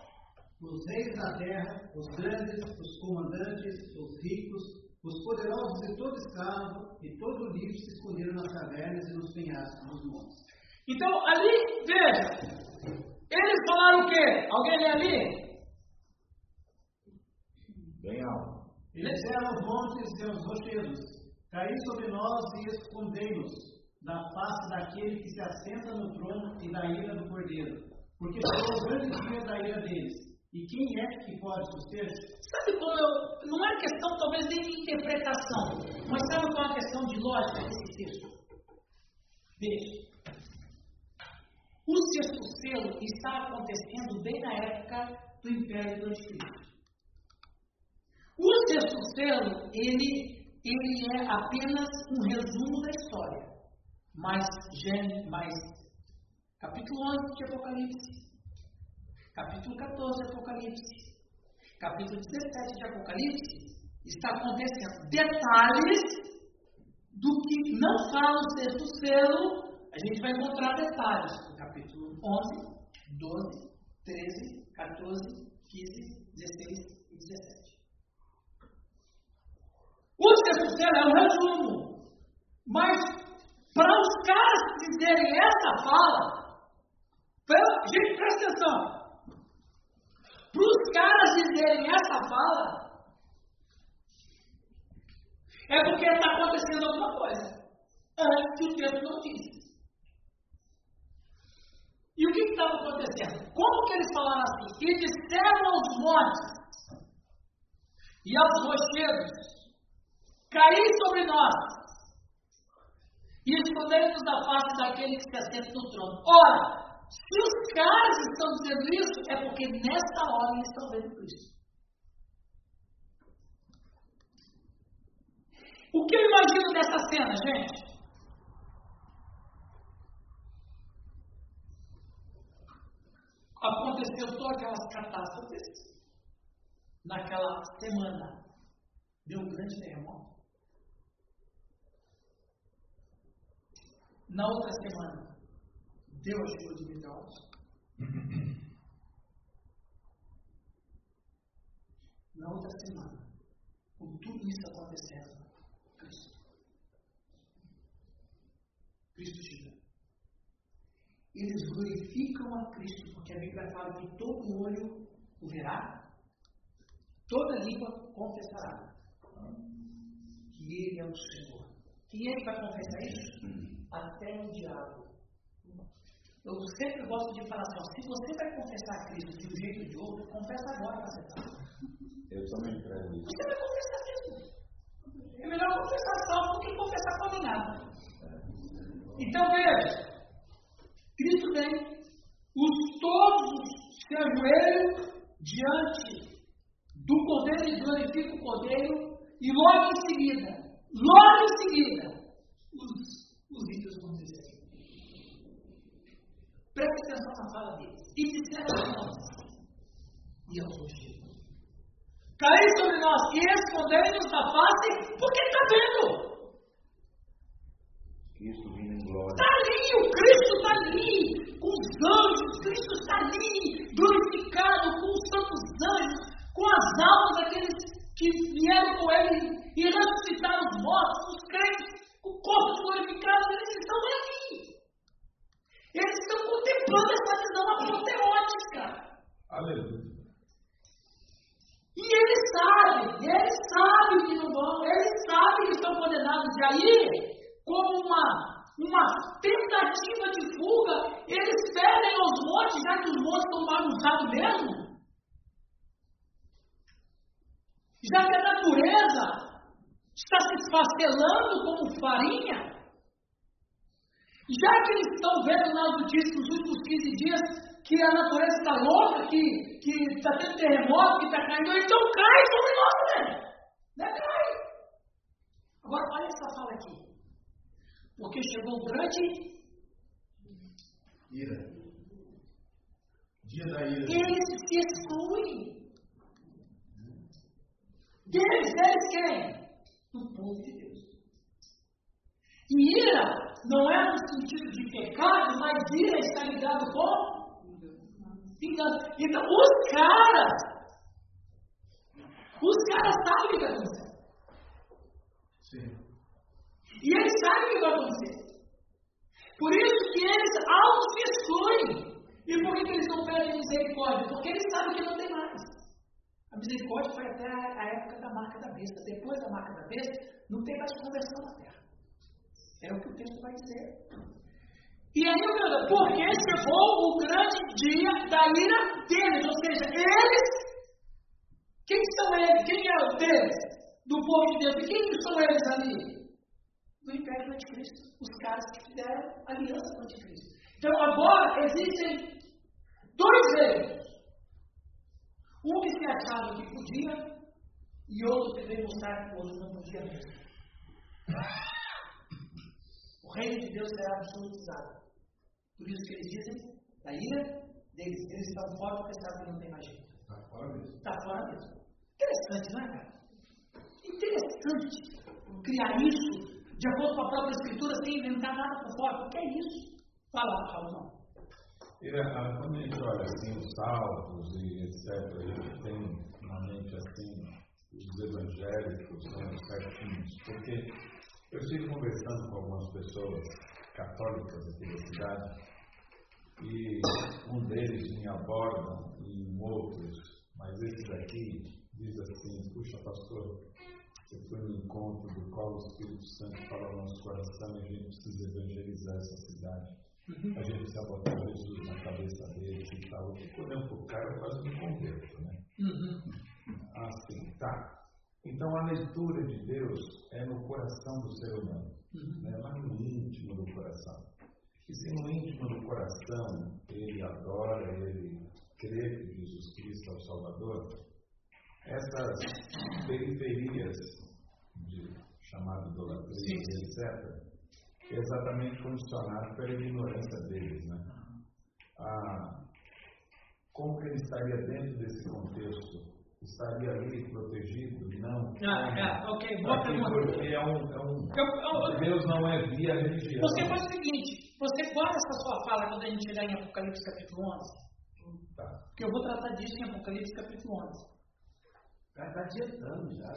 Os reis da terra, os grandes, os comandantes, os ricos, os poderosos e todo escravo e todo livre se esconderam nas cavernas e nos penhascos nos montes. Então, ali, veja, eles falaram o quê? Alguém lê ali? Bem alto. E disseram aos montes e aos rochedos: Caí sobre nós e escondei-nos da face daquele que se assenta no trono e da ira do cordeiro. Porque chegou o grande dia da ira deles. E quem é que pode suster? Sabe qual é o- Não é questão, talvez, nem de interpretação, mas sabe qual é a questão de lógica desse texto? Veja. O sexto selo está acontecendo bem na época do Império do Anticristo. O sexto selo, ele, ele é apenas um resumo da história. Mas, mas capítulo 11 de Apocalipse, capítulo 14 de Apocalipse, capítulo 17 de Apocalipse, está acontecendo detalhes do que não fala o sexto selo, a gente vai encontrar detalhes no capítulo 11, 12, 13, 14, 15, 16 e 17. O sexto selo é um resumo, mas para os caras dizerem essa fala, pra- gente, presta atenção. Para os caras dizerem essa fala, é porque está acontecendo alguma coisa. Antes que o texto não diz. E o que estava acontecendo? Como que eles falaram assim? E disseram aos montes e aos rochedos: Caí sobre nós e escondemos da face daquele que se assenta no trono. Ora, se os caras estão dizendo isso, é porque nessa hora eles estão vendo Cristo. O que eu imagino dessa cena, gente? Aconteceu todas aquelas catástrofes naquela semana. Deu um grande terremoto. Na outra semana, deu a chuva de meteoros. Na outra semana, com tudo isso acontecendo, Cristo. Cristo chega. Eles glorificam a Cristo, porque a Bíblia fala que todo olho o verá, toda língua confessará que Ele é o Senhor. Quem é que vai confessar isso? Até o diabo. Eu sempre gosto de falar assim: ó, se você vai confessar a Cristo de um jeito ou de outro, confessa agora, cacetado. Eu também prego isso. Você vai confessar mesmo. É melhor confessar salvo do que confessar condenado. Então veja, Cristo vem, os todos se ajoelham diante do cordeiro e glorifica o cordeiro, e logo em seguida, logo em seguida, os, os ímpios vão dizer. Preste atenção na fala deles. E disseram a nós, e aos ungidos. Cai sobre nós e escondei-nos da face, porque está vendo. Cristo vindo em glória. Está ali, o Cristo está ali, com os anjos, Cristo está ali, glorificado com os santos anjos, com as almas daqueles que vieram com ele e ressuscitaram os mortos, os crentes, com corpos glorificados, eles estão ali. Eles estão contemplando essa visão apoteótica. Aleluia. E eles sabem, eles sabem que não vão, eles sabem que estão condenados. E aí, como uma, uma tentativa de fuga, eles pedem aos montes, já que os montes estão bagunçados mesmo. Já que a natureza está se esfacelando como farinha, já que eles estão vendo nas notícias nos últimos 15 dias que a natureza está louca, que está tendo terremoto, que está caindo, então cai sobre nós também. Não é cai. Agora, olha essa fala aqui. Porque chegou um grande. Ira. Dia da ira. Eles se excluem. Deles, deles quem? Do povo de Deus. E ira não é no sentido de pecado, mas ira está ligado com vingança. Então, os caras, os caras sabem o que vai acontecer. Sim. E eles sabem o que vai acontecer. Por isso que eles auto se excluem. E por que, que eles não pedem misericórdia? Porque eles sabem que não tem mais. A misericórdia foi até a, a época da marca da besta. Depois da marca da besta, não tem mais conversão na terra. É o que o texto vai dizer. E aí, meu Deus, porque chegou o grande dia da ira deles, ou seja, eles, quem são eles? Quem é o deles? Do povo de Deus. E quem são eles ali? Do Império do Anticristo. Os caras que fizeram aliança com o Anticristo. Então, agora existem dois reinos. Um que podia e outro que veio mostrar que o outro não podia mesmo. O reino de Deus será absolutizado. Por isso que eles dizem, da ira deles, eles estão fora porque sabem que não tem mais jeito. Está fora mesmo. Está fora mesmo. Interessante, não é, cara? Interessante criar isso de acordo com a própria escritura sem inventar nada por fora. O que é isso? Fala, Raulzão. Ira, quando a gente olha assim os salmos e etc., tem na mente assim os evangélicos né, certinhos, porque eu estive conversando com algumas pessoas católicas aqui da cidade e um deles me aborda e outros, mas esse daqui diz assim, puxa pastor, você foi no encontro do qual o Espírito Santo fala ao nosso coração e a gente precisa evangelizar essa cidade. A gente precisa botar Jesus na cabeça deles e tal. Eu fico olhando pro cara, eu quase me converto, né? Assim, tá. Então a leitura de Deus é no coração do ser humano, né? lá no íntimo do coração. E se no íntimo do coração ele adora, ele crê que Jesus Cristo é o Salvador, essas periferias de chamada idolatria, etc., exatamente condicionado pela ignorância deles. Né? Ah, como que ele estaria dentro desse contexto? Estaria ali protegido? Não. Ah, é, ok, Aqui, pergunta. porque é um, é um- Eu- eu- Deus não é via religião. Você faz o seguinte, você guarda essa sua fala quando a gente chegar em Apocalipse capítulo 11. Tá. Porque eu vou tratar disso em Apocalipse capítulo 11. O cara está dietando já.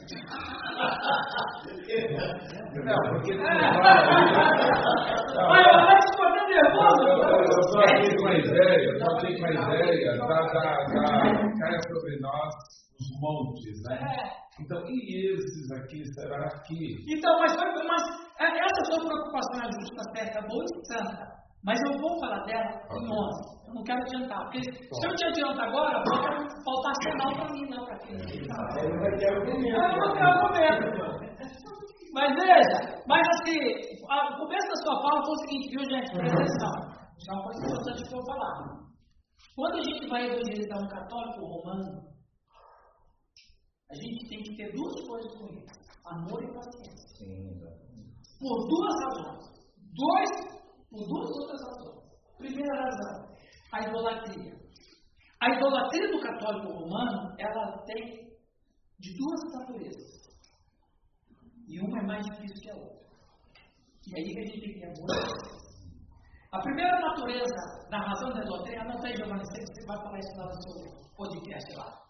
Não, porque tu É. Olha, Alex ficou até nervoso. Eu estou aqui com a ideia, eu estou aqui com a ideia da, da, da caia sobre nós os montes, né? É. Então, e esses aqui, será que? Então, mas, foi- mas é, essa sua preocupação é justa, certa, boa e santa. Mas eu vou falar dela em 11. Eu não quero adiantar. Porque se eu te adianto agora, vai faltar sinal para mim, não para quem. Ele vai ter argumento. Eu não quero argumento. Mas veja, mas assim, o começo da sua fala foi o seguinte, viu gente? Presta atenção. Isso é uma coisa importante que eu vou falar. Quando a gente vai evangelizar um católico romano, A gente tem que ter duas coisas com ele: amor e paciência. Sim, exatamente. Por duas razões. Dois, por duas outras razões. Primeira razão, a idolatria. A idolatria do católico romano, ela tem de duas naturezas. E uma é mais difícil que a outra. E aí que a gente tem que ter. A primeira natureza da razão da idolatria, não tem, Giovanni, você vai falar isso lá no seu podcast lá.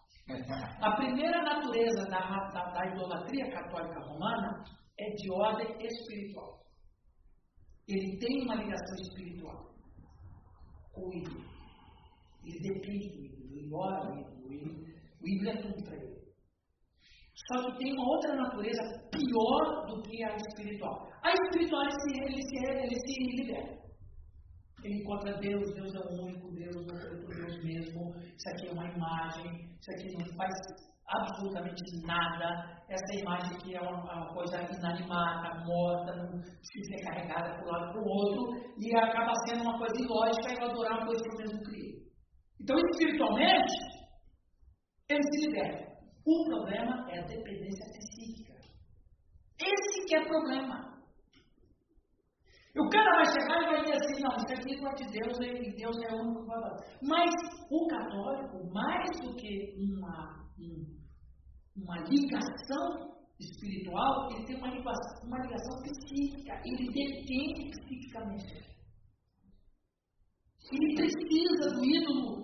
A primeira natureza da, da, da idolatria católica romana é de ordem espiritual. Ele tem uma ligação espiritual com o ídolo. Ele depende do ídolo, ele ora o ídolo, o ídolo é tudo para ele. Só que tem uma outra natureza pior do que a espiritual. A espiritual ele se, ele se, ele se libera. Ele encontra Deus, Deus é o único Deus, é outro Deus mesmo. Isso aqui é uma imagem, isso aqui não faz absolutamente nada. Essa imagem aqui é uma, uma coisa inanimada, morta, não carregada para um lado para o outro, e acaba sendo uma coisa ilógica e adorar uma coisa que eu mesmo criei. Então, espiritualmente, ele se liberta. O problema é a dependência psíquica. Esse que é o problema. E o cara vai chegar e vai dizer assim, não, isso aqui não é de Deus, e Deus é o único que vai fazer. Mas o católico, mais do que uma, um- uma ligação espiritual, ele tem uma ligação, uma ligação psíquica. Ele depende psiquicamente. Ele precisa do ídolo.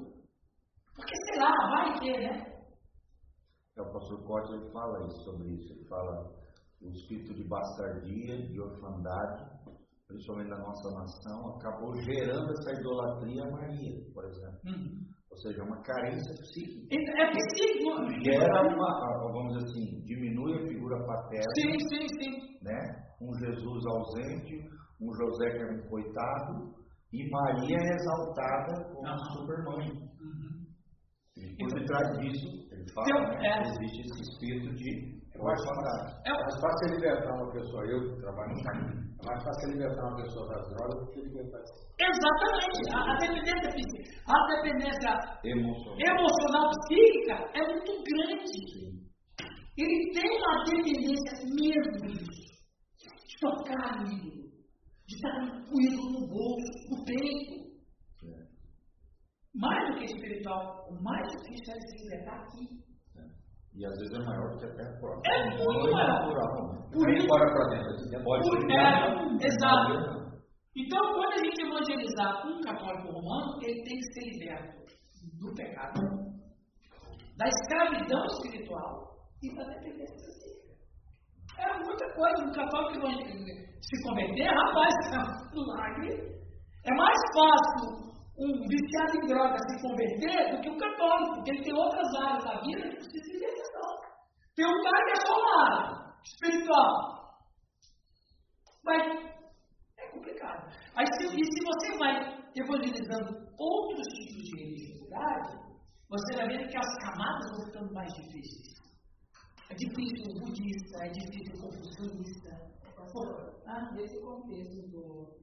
Porque, sei lá, vai ter, né? É, O pastor Corte ele fala isso, sobre isso. Ele fala o espírito de bastardia, de orfandade, principalmente na nossa nação, acabou gerando essa idolatria a Maria, por exemplo. Ou seja, uma carência psíquica. É é psíquico. Gera uma, a- vamos dizer assim, diminui a figura paterna, Sim, sim, sim. né? Um Jesus ausente, um José que é um coitado, e Maria é exaltada como Aham. supermãe. E por detrás disso, ele fala, Então, né? é. Existe esse espírito de É mais orfandade. fácil, é mais fácil libertar uma pessoa, eu que trabalho no caminho, é mais fácil libertar uma pessoa das drogas do que libertar Exatamente. A, a dependência psíquica, a dependência Emocional. emocional psíquica é muito grande. Ele tem uma dependência mesmo. De tocar ídolo. De estar com o ídolo no bolso, no peito. Mais do que espiritual, o mais difícil é se libertar aqui. E às vezes é maior do que até a própria. É muito Não maior. natural, né? Por isso- fora pra dentro, assim, pode Por- ser é, exato. Então, quando a gente evangelizar um católico romano, ele tem que ser liberto do pecado, da escravidão espiritual e da dependência psíquica. É muita coisa. Um católico se converter, rapaz, [laughs] é um milagre. É mais fácil um viciado em droga se converter do que um católico, porque ele tem outras áreas da vida que de libertação. Tem um cara que é área espiritual. Mas é complicado. Aí, se, e se você vai evangelizando outros tipos de religiosidade, você vai ver que as camadas vão ficando mais difíceis. É difícil o budista, é difícil o confucionista. Ah, nesse contexto do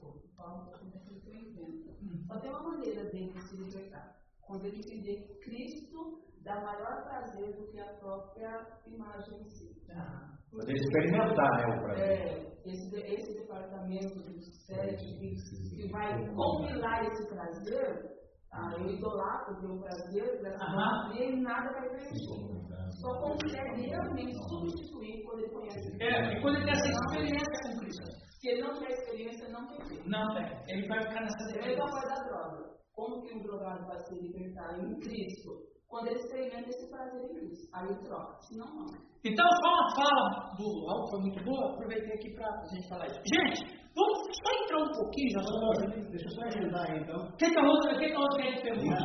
pouquinho daquilo que eu entendo. Só tem uma maneira dele se libertar. Quando ele entender que Cristo dá maior prazer do que a própria imagem em si. ah, Poder experimentar, né, o prazer. É, esse, esse departamento dos sete que, vai compilar esse prazer, ah, eu idolatro o meu prazer, dessa Aham. e nada vai preencher. Só consegue realmente substituir quando ele conhece É, e quando ele tem essa experiência com Cristo. Se ele não tiver experiência, não tem jeito. Não tem. Ele vai ficar nessa É a mesma dependência. coisa da droga. Como que um drogado vai se libertar em Cristo? Quando ele experimenta esse prazer em Cristo. Aí ele troca. Senão, não. Então, só uma fala do Raul foi muito boa, aproveitei aqui para a gente falar isso. Gente, vamos só entrar um pouquinho, já vamos. Deixa eu só agendar aí, então. O que, que a Rosa, o que, que a Rosa quer perguntar?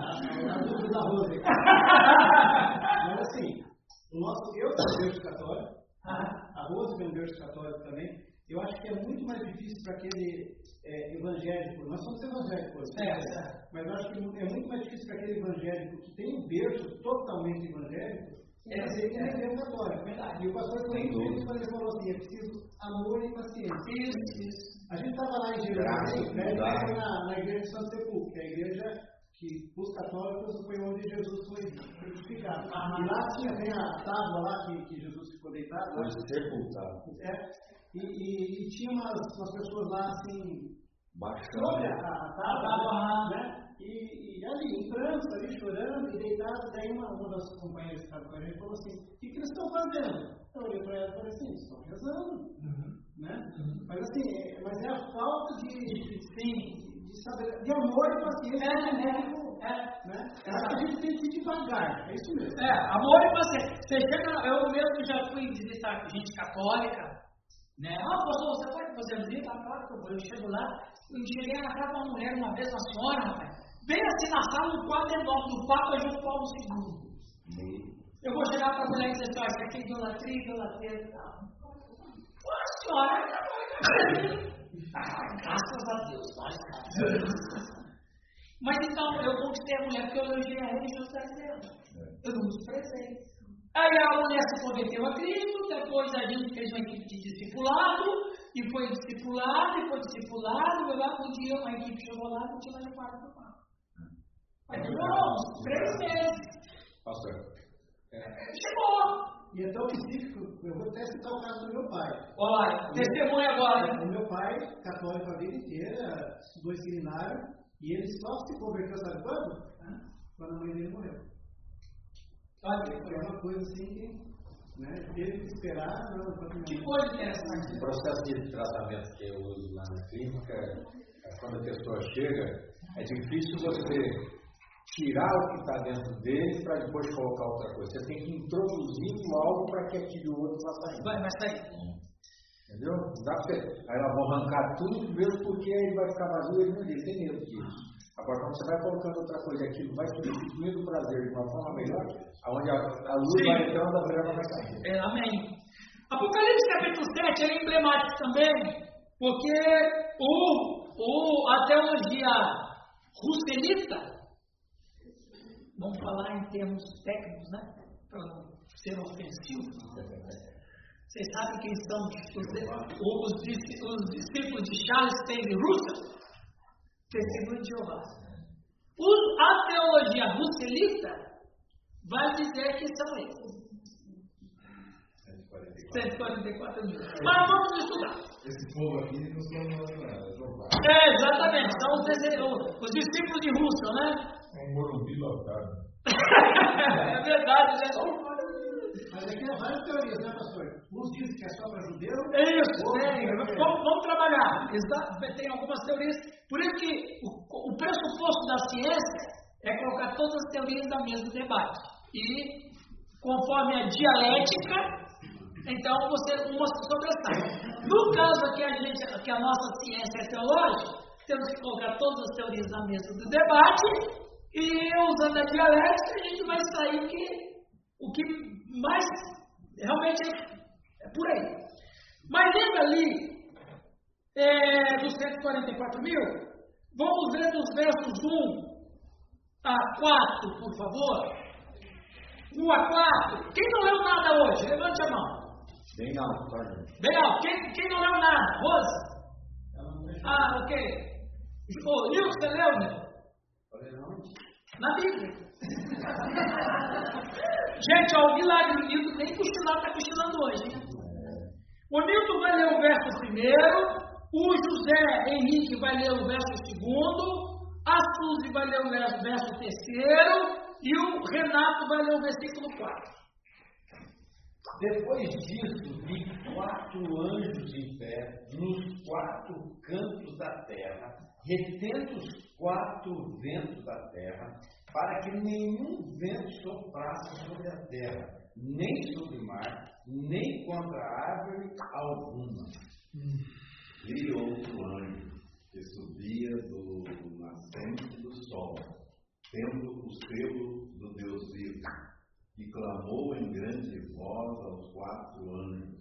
A dúvida da Rose. Mas assim, o nosso, eu sou berço católico, Ah, a Rose é um berço católico também. Eu acho que é muito mais difícil para aquele é, evangélico, nós somos evangélicos, É, né? é. mas eu acho que é muito mais difícil para aquele evangélico que tem um berço totalmente evangélico, É, fazer que é. ele é um católico. Verdade. E o pastor foi muito quando ele falou assim: é preciso amor e paciência. isso, isso. A gente estava lá em Jerusalém, né? na, na igreja de Santo Sepulcro, que é a igreja que os católicos foi onde Jesus foi crucificado. E lá tinha bem a tábua lá que, que Jesus ficou deitado. Foi sepultado. É, e, e, e tinha umas, umas pessoas lá assim, Baixando. a, a tábua, né? E, e ali, em prantos, ali chorando e deitado, daí uma, uma das companheiras que estava com a gente falou assim, o que, que eles estão fazendo? Eu olhei para ela e falei assim, estão rezando. Né? Mas assim, é, mas é a falta de, de, sim, de saber, de amor e paciência É, do é, é. né? É que a gente tem que ir devagar, é isso mesmo. É, amor e paciência. Você chega, eu mesmo já fui visitar gente católica, né? Ah, pastor, você pode fazer visita? Ah, claro que eu vou. Eu chego lá, eu cheguei na casa de uma mulher uma vez, uma senhora, rapaz, bem assim na sala, um quadro enorme do Papa João Paulo II. Eu vou chegar para a mulher e dizer assim, ó, isso aqui é idolatria, idolatria e tal. Pô, a senhora é católica. Ah, graças a Deus, nós Mas então, eu conquistei a mulher porque eu elogiei a religiosidade dela. Eu não desprezei. Aí a mulher se converteu a Cristo, depois a gente fez uma equipe de discipulado, e foi discipulado, e foi discipulado, e lá um dia uma equipe chegou lá e não tinha mais quarto do papo. Aí, irmãos, três meses. Pastor, Chegou. E é tão específico, eu vou até citar o caso do meu pai. Olha lá, testemunha agora. O meu pai, católico a vida inteira, estudou em seminário, e ele só se converteu, sabe quando? Quando a mãe dele morreu. Olha, Foi uma coisa assim que né, teve que esperar. Não, minha que coisa interessante. o processo de tratamento que eu uso lá na clínica, é quando a pessoa chega, é difícil você tirar o que está dentro dele para depois colocar outra coisa. Você tem que introduzir algo para que aquele outro vá saindo. Vai, vai sair. Entendeu? Não dá pra. Aí nós vamos arrancar tudo mesmo porque aí vai ficar vazio e ele não tem medo disso. Agora, quando você vai colocando outra coisa, aquilo vai substituindo o prazer de uma forma melhor, aonde a, luz Sim. vai entrando, a breva vai saindo. É, amém. Apocalipse capítulo 7 é emblemático também, porque o, o, a teologia russelita, vamos falar em termos técnicos, né? Para não ser ofensivo. Vocês sabem quem são os, os, os discípulos de Charles Taylor Russell? Testemunho de Jeová. A teologia russelita vai dizer que são esses. 144 mil. Mas vamos estudar. Esse povo aqui não são nada, É, exatamente, são os, os discípulos de Russell, né? É um morumbi lotado. [laughs] é verdade, né? Mas aqui há várias teorias, né, pastor? Uns dizem que é só para judeu. Isso, tem. que é- Vamos, vamos trabalhar. Tem algumas teorias. Por isso que o, o pressuposto da ciência é colocar todas as teorias na mesa do debate. E, conforme a dialética, então você uma sobressai. No caso aqui, a gente, que a nossa ciência é teológica, temos que colocar todas as teorias na mesa do debate e, usando a dialética, a gente vai sair que, o que mais realmente é, é por aí. Mas ainda ali, é, dos 144 mil, vamos ver dos versos 1 a 4, por favor. 1 a 4. Quem não leu nada hoje? Levante a mão. Bem alto, tá, gente? Bem alto. Quem, quem não leu nada? Rosa? Ah, ok. Ô, Nil, você leu, né? Na Bíblia. Gente, ó, o milagre, o Nilton nem cochilar, está cochilando hoje. Né? O Nilton vai ler o verso primeiro, o José Henrique vai ler o verso segundo, a Suzy vai ler o verso, verso terceiro e o Renato vai ler o versículo 4. Depois disso, vi quatro anjos em pé nos quatro cantos da terra, retendo os quatro ventos da terra, para que nenhum vento soprasse sobre a terra, nem sobre o mar, nem contra árvore alguma. Vi outro anjo que subia do nascente do sol, tendo o selo do Deus vivo, e clamou em grande voz aos quatro anjos,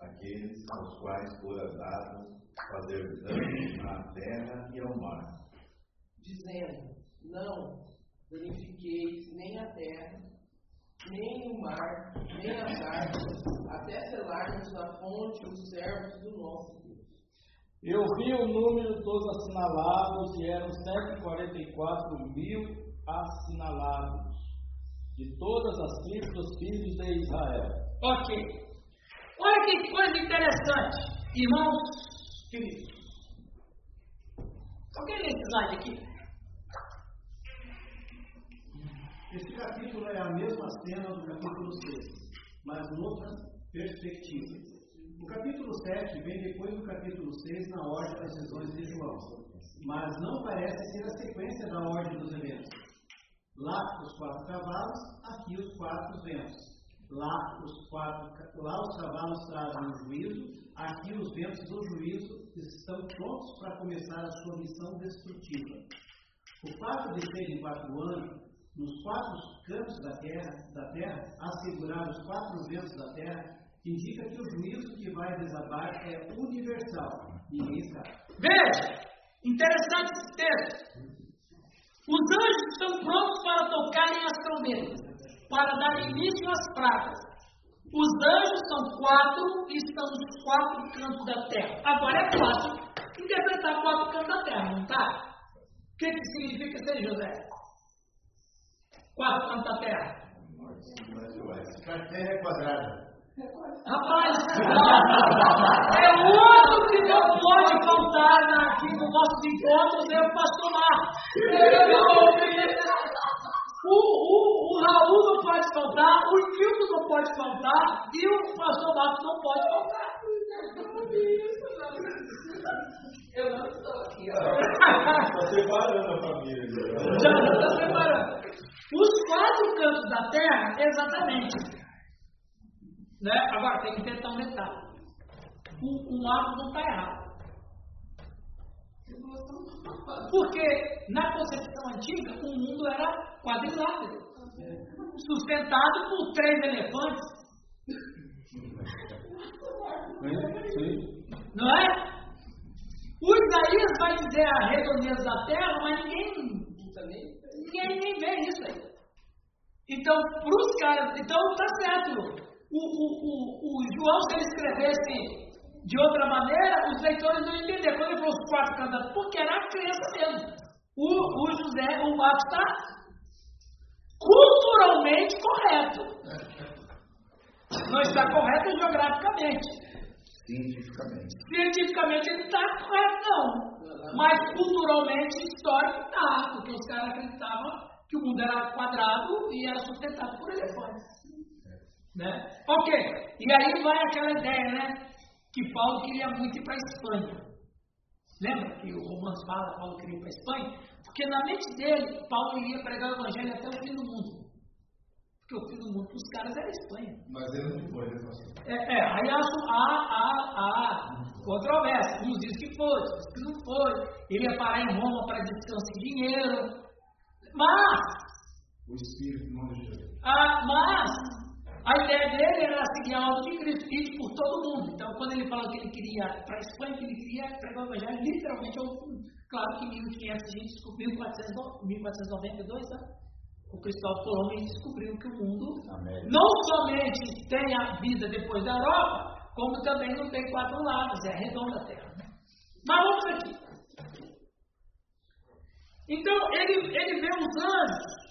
aqueles aos quais fora dado fazer dano à terra e ao mar. dizendo: Não danifiqueis nem a terra, nem o mar, nem as árvores, até selarmos na fonte os servos do nosso Deus. Eu vi o número dos assinalados e eram 144 mil assinalados de todas as tribos dos filhos de Israel. Ok. Olha que coisa interessante, irmãos queridos. Alguém lê esse slide aqui? Esse capítulo é a mesma cena do capítulo 6, mas em outra perspectiva. O capítulo 7 vem depois do capítulo 6 na ordem das visões de João, mas não parece ser a sequência da ordem dos eventos. Lá os quatro cavalos, aqui os quatro ventos. Lá os, quatro, lá os cavalos trazem o juízo, aqui os ventos do juízo estão prontos para começar a sua missão destrutiva. O fato de serem quatro anos nos quatro cantos da terra, da terra, assegurar os quatro ventos da terra, indica que o juízo que vai desabar é universal. Ninguém sabe. Veja, interessante esse texto. Os anjos estão prontos para tocarem as trombetas, para dar início às pragas. Os anjos são quatro e estão nos quatro cantos da terra. Agora é fácil interpretar quatro cantos da terra, não está? O que, que significa isso aí, José? Quatro cantos da terra. A terra é quadrada. Rapaz, é outro que não pode faltar aqui no nosso encontro, [laughs] é o pastor Marcos. O, o, o Raul não pode faltar, o Nilton não pode faltar e o pastor Marcos não pode faltar. Eu não estou aqui. Está separando a família. Já está separando. Os quatro cantos da terra, exatamente. Né? Agora tem que tentar um detalhe. O, o mapa não está errado. Porque na concepção antiga o mundo era quadrilátero, sustentado por três elefantes. Não é? O Isaías vai dizer a redondeza da terra, mas ninguém, ninguém nem vê isso aí. Então, para os caras, então tá certo. O, o, o, o João, se ele escrevesse de outra maneira, os leitores não entenderam. Quando ele falou os quatro cantados, porque era a crença mesmo. O, o José, o Marcos está culturalmente correto. Não está correto geograficamente. Cientificamente. Cientificamente ele está correto, não. Mas culturalmente, histórico está, porque os caras acreditavam que o mundo era quadrado e era sustentado por elefantes. Né? Ok, e aí vai aquela ideia, né? Que Paulo queria muito ir para a Espanha. Lembra que o Romanos fala, Paulo queria ir para a Espanha? Porque na mente dele, Paulo ia pregar o Evangelho até o fim do mundo. Porque o fim do mundo para os caras era a Espanha. Mas ele não foi, né, pastor? É, é aí há, há, há controvérsia. Uns dizem que foi, outros que não foi. Ele ia parar em Roma para descanso de dinheiro. Mas, O Espírito não deixou. ah, mas, a ideia dele era seguir a ordem de Cristo, ir por todo mundo. Então, quando ele falou que ele queria para a Espanha, que ele queria pregar o Evangelho, literalmente, eu, claro que em 1500 a gente descobriu, 1400, 1492, né? o Cristóvão Colombo descobriu que o mundo Amém. não somente tem a vida depois da Europa, como também não tem quatro lados, é redonda a Terra. Mas vamos aqui. Então, ele, ele vê os anjos.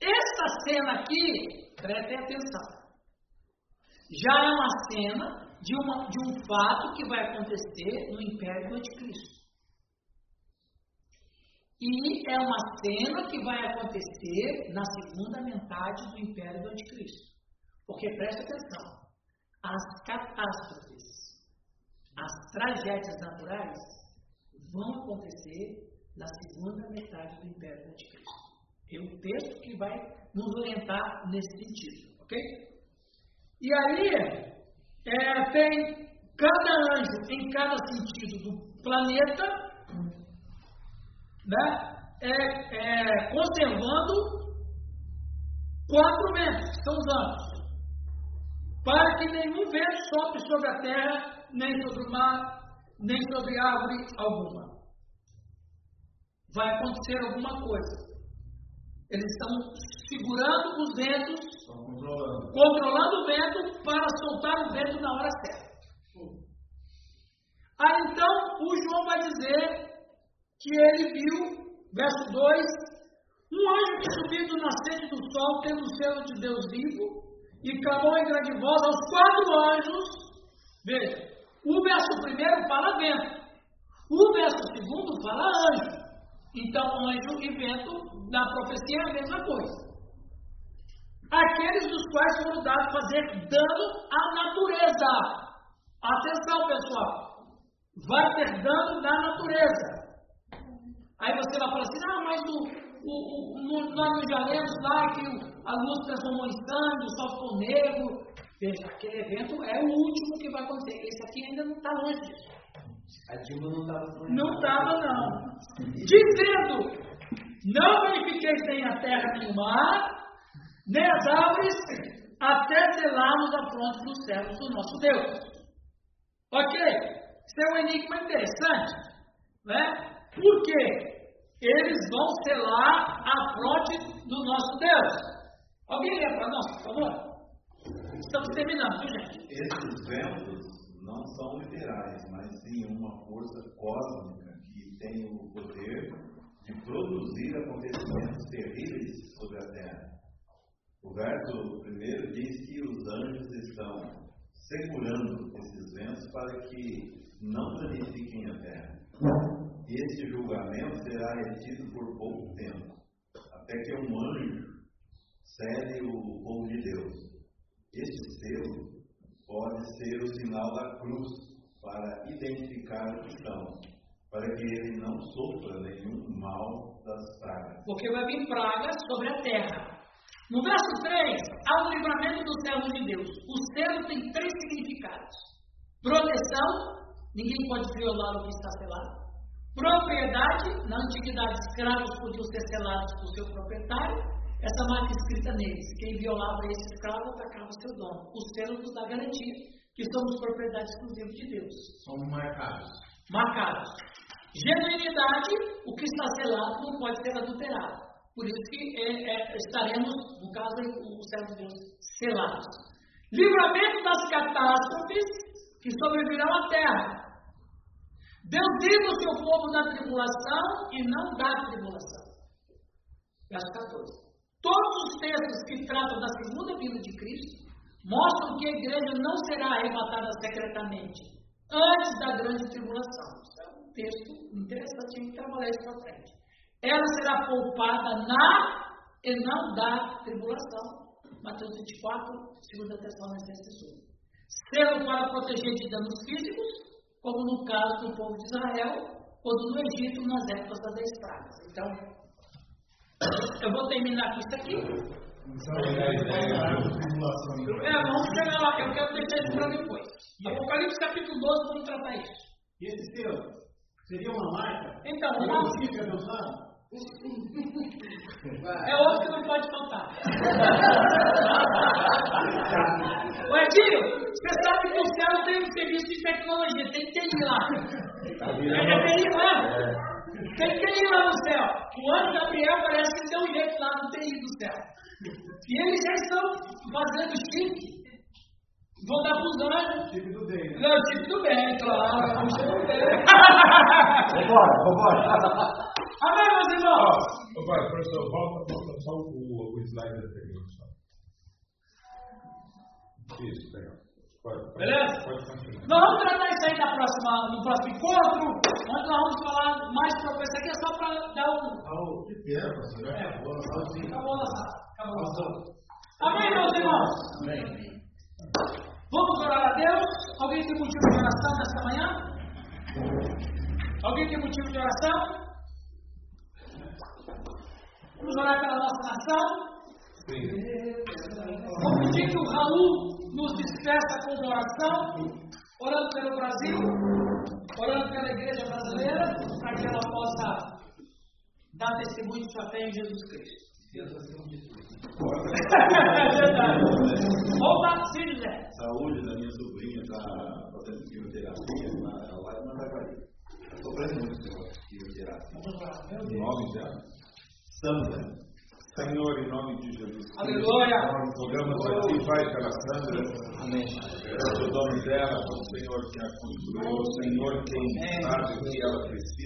Essa cena aqui, prestem atenção, já é uma cena de, uma, de um fato que vai acontecer no Império do Anticristo. E é uma cena que vai acontecer na segunda metade do Império do Anticristo. Porque preste atenção, as catástrofes, as tragédias naturais vão acontecer na segunda metade do Império do Anticristo. É um texto que vai nos orientar nesse sentido, ok? E aí, é, tem cada anjo em cada sentido do planeta, né? É, é, conservando quatro ventos, que são os anjos, para que nenhum vento sopre sobre a terra, nem sobre o mar, nem sobre árvore alguma vai acontecer alguma coisa. Eles estão segurando os ventos, controlando. controlando o vento para soltar o vento na hora certa. Aí então o João vai dizer que ele viu, verso 2, um anjo que subiu do nascente do sol, tendo o selo de Deus vivo, e clamou em grande voz aos quatro anjos. Veja, o verso primeiro fala vento, o verso segundo fala anjo. Então, anjo e vento, na profecia, é a mesma coisa. Aqueles dos quais foram dados fazer dano à natureza. Atenção, pessoal. Vai ter dano na natureza. Aí você vai falar assim: não, mas o, o, o, nós já lemos lá que a luz transformou em sangue, o sol ficou negro. Veja, aquele evento é o último que vai acontecer. Esse aqui ainda não está longe disso. A Dilma não estava Não estava, não. Dizendo: Não verifiqueis nem a terra nem o mar, nem as árvores, até selarmos a fronte dos céus do nosso Deus. Ok? Isso é um enigma interessante. Né? Por quê? Eles vão selar a fronte do nosso Deus. Alguém lê para nós, por favor? Estamos terminando, viu, gente? Esses ventos não são literais, mas sim uma força cósmica que tem o poder de produzir acontecimentos terríveis sobre a Terra. O verso primeiro diz que os anjos estão segurando esses ventos para que não danifiquem a Terra. Esse julgamento será retido por pouco tempo, até que um anjo cede o povo de Deus. Este selo pode ser o sinal da cruz para identificar o cristão, para que ele não sofra nenhum mal das pragas. Porque vai vir pragas sobre a terra. No verso 3, há o livramento do servo de Deus. O selo tem três significados: proteção, ninguém pode violar o que está selado. Propriedade, na antiguidade, escravos podiam ser selados por seu proprietário. Essa marca escrita neles: quem violava esse escravo atacava o seu dono. O selo nos dá garantia que somos propriedade exclusiva de Deus. Somos marcados. Marcados. Genuinidade, o que está selado não pode ser adulterado. Por isso que é, é, estaremos, no caso, o servo de Deus, selados. Livramento das catástrofes que sobrevirão à terra. Deus livra o seu povo da tribulação e não da tribulação. Verso 14. Todos os textos que tratam da segunda vinda de Cristo mostram que a igreja não será arrebatada secretamente antes da grande tribulação. Isso é um texto interessante, tem que trabalhar isso para frente. Ela será poupada na e não da tribulação. Mateus 24, 2 Tessalonicenses 1. Selo para proteger de danos físicos, como no caso do povo de Israel, quando no Egito, nas épocas das dez pragas. Então, eu vou terminar com isso aqui. É, vamos chegar lá, eu quero deixar isso para depois. Apocalipse capítulo 12, vamos tratar isso. E esse selo seria uma marca? Então, uma uma... fica? É outro que não pode faltar. [laughs] Ô Edinho, você sabe que o céu tem um serviço de tecnologia, tem TI lá. É TI lá? Tem TI lá no céu. O anjo Gabriel parece que tem um jeito lá no TI do céu. E eles já estão fazendo chip. Vou dar para os anjos. Chip do bem. né? Não, chip do bem, claro. [laughs] Chip do bem. Vambora, vambora. Amém, meus irmãos? Ô, pai, professor, volta, volta só o, o slide anterior. Isso, legal. Pode, Beleza? Pode continuar. Nós vamos tratar isso aí na próxima, no próximo encontro, onde nós vamos falar mais sobre isso aqui, é só para dar um. Raul, que pena, pastor. É. Acabou, Raulzinho. Acabou nossa. Acabou nossa. Amém, meus irmãos? Amém. Vamos orar a Deus? Alguém tem motivo de oração nesta manhã? Alguém tem motivo de oração? Vamos orar pela nossa nação? Vou pedir que o Raul nos despeça com oração, orando pelo Brasil, orando pela igreja brasileira, para que ela possa dar testemunho de sua fé em Jesus Cristo. É verdade. Sim, José. Saúde da minha sobrinha está fazendo quimioterapia lá, lá. Está sofrendo muito com quimioterapia. Vamos O nome dela? Sandra. Senhor, em nome de Jesus. Aleluia. Nós rogamos a Ti, Pai, pela Sandra. Amém. É o nome dela, o Senhor que a construiu, o Senhor quem sabe o que ela precisa.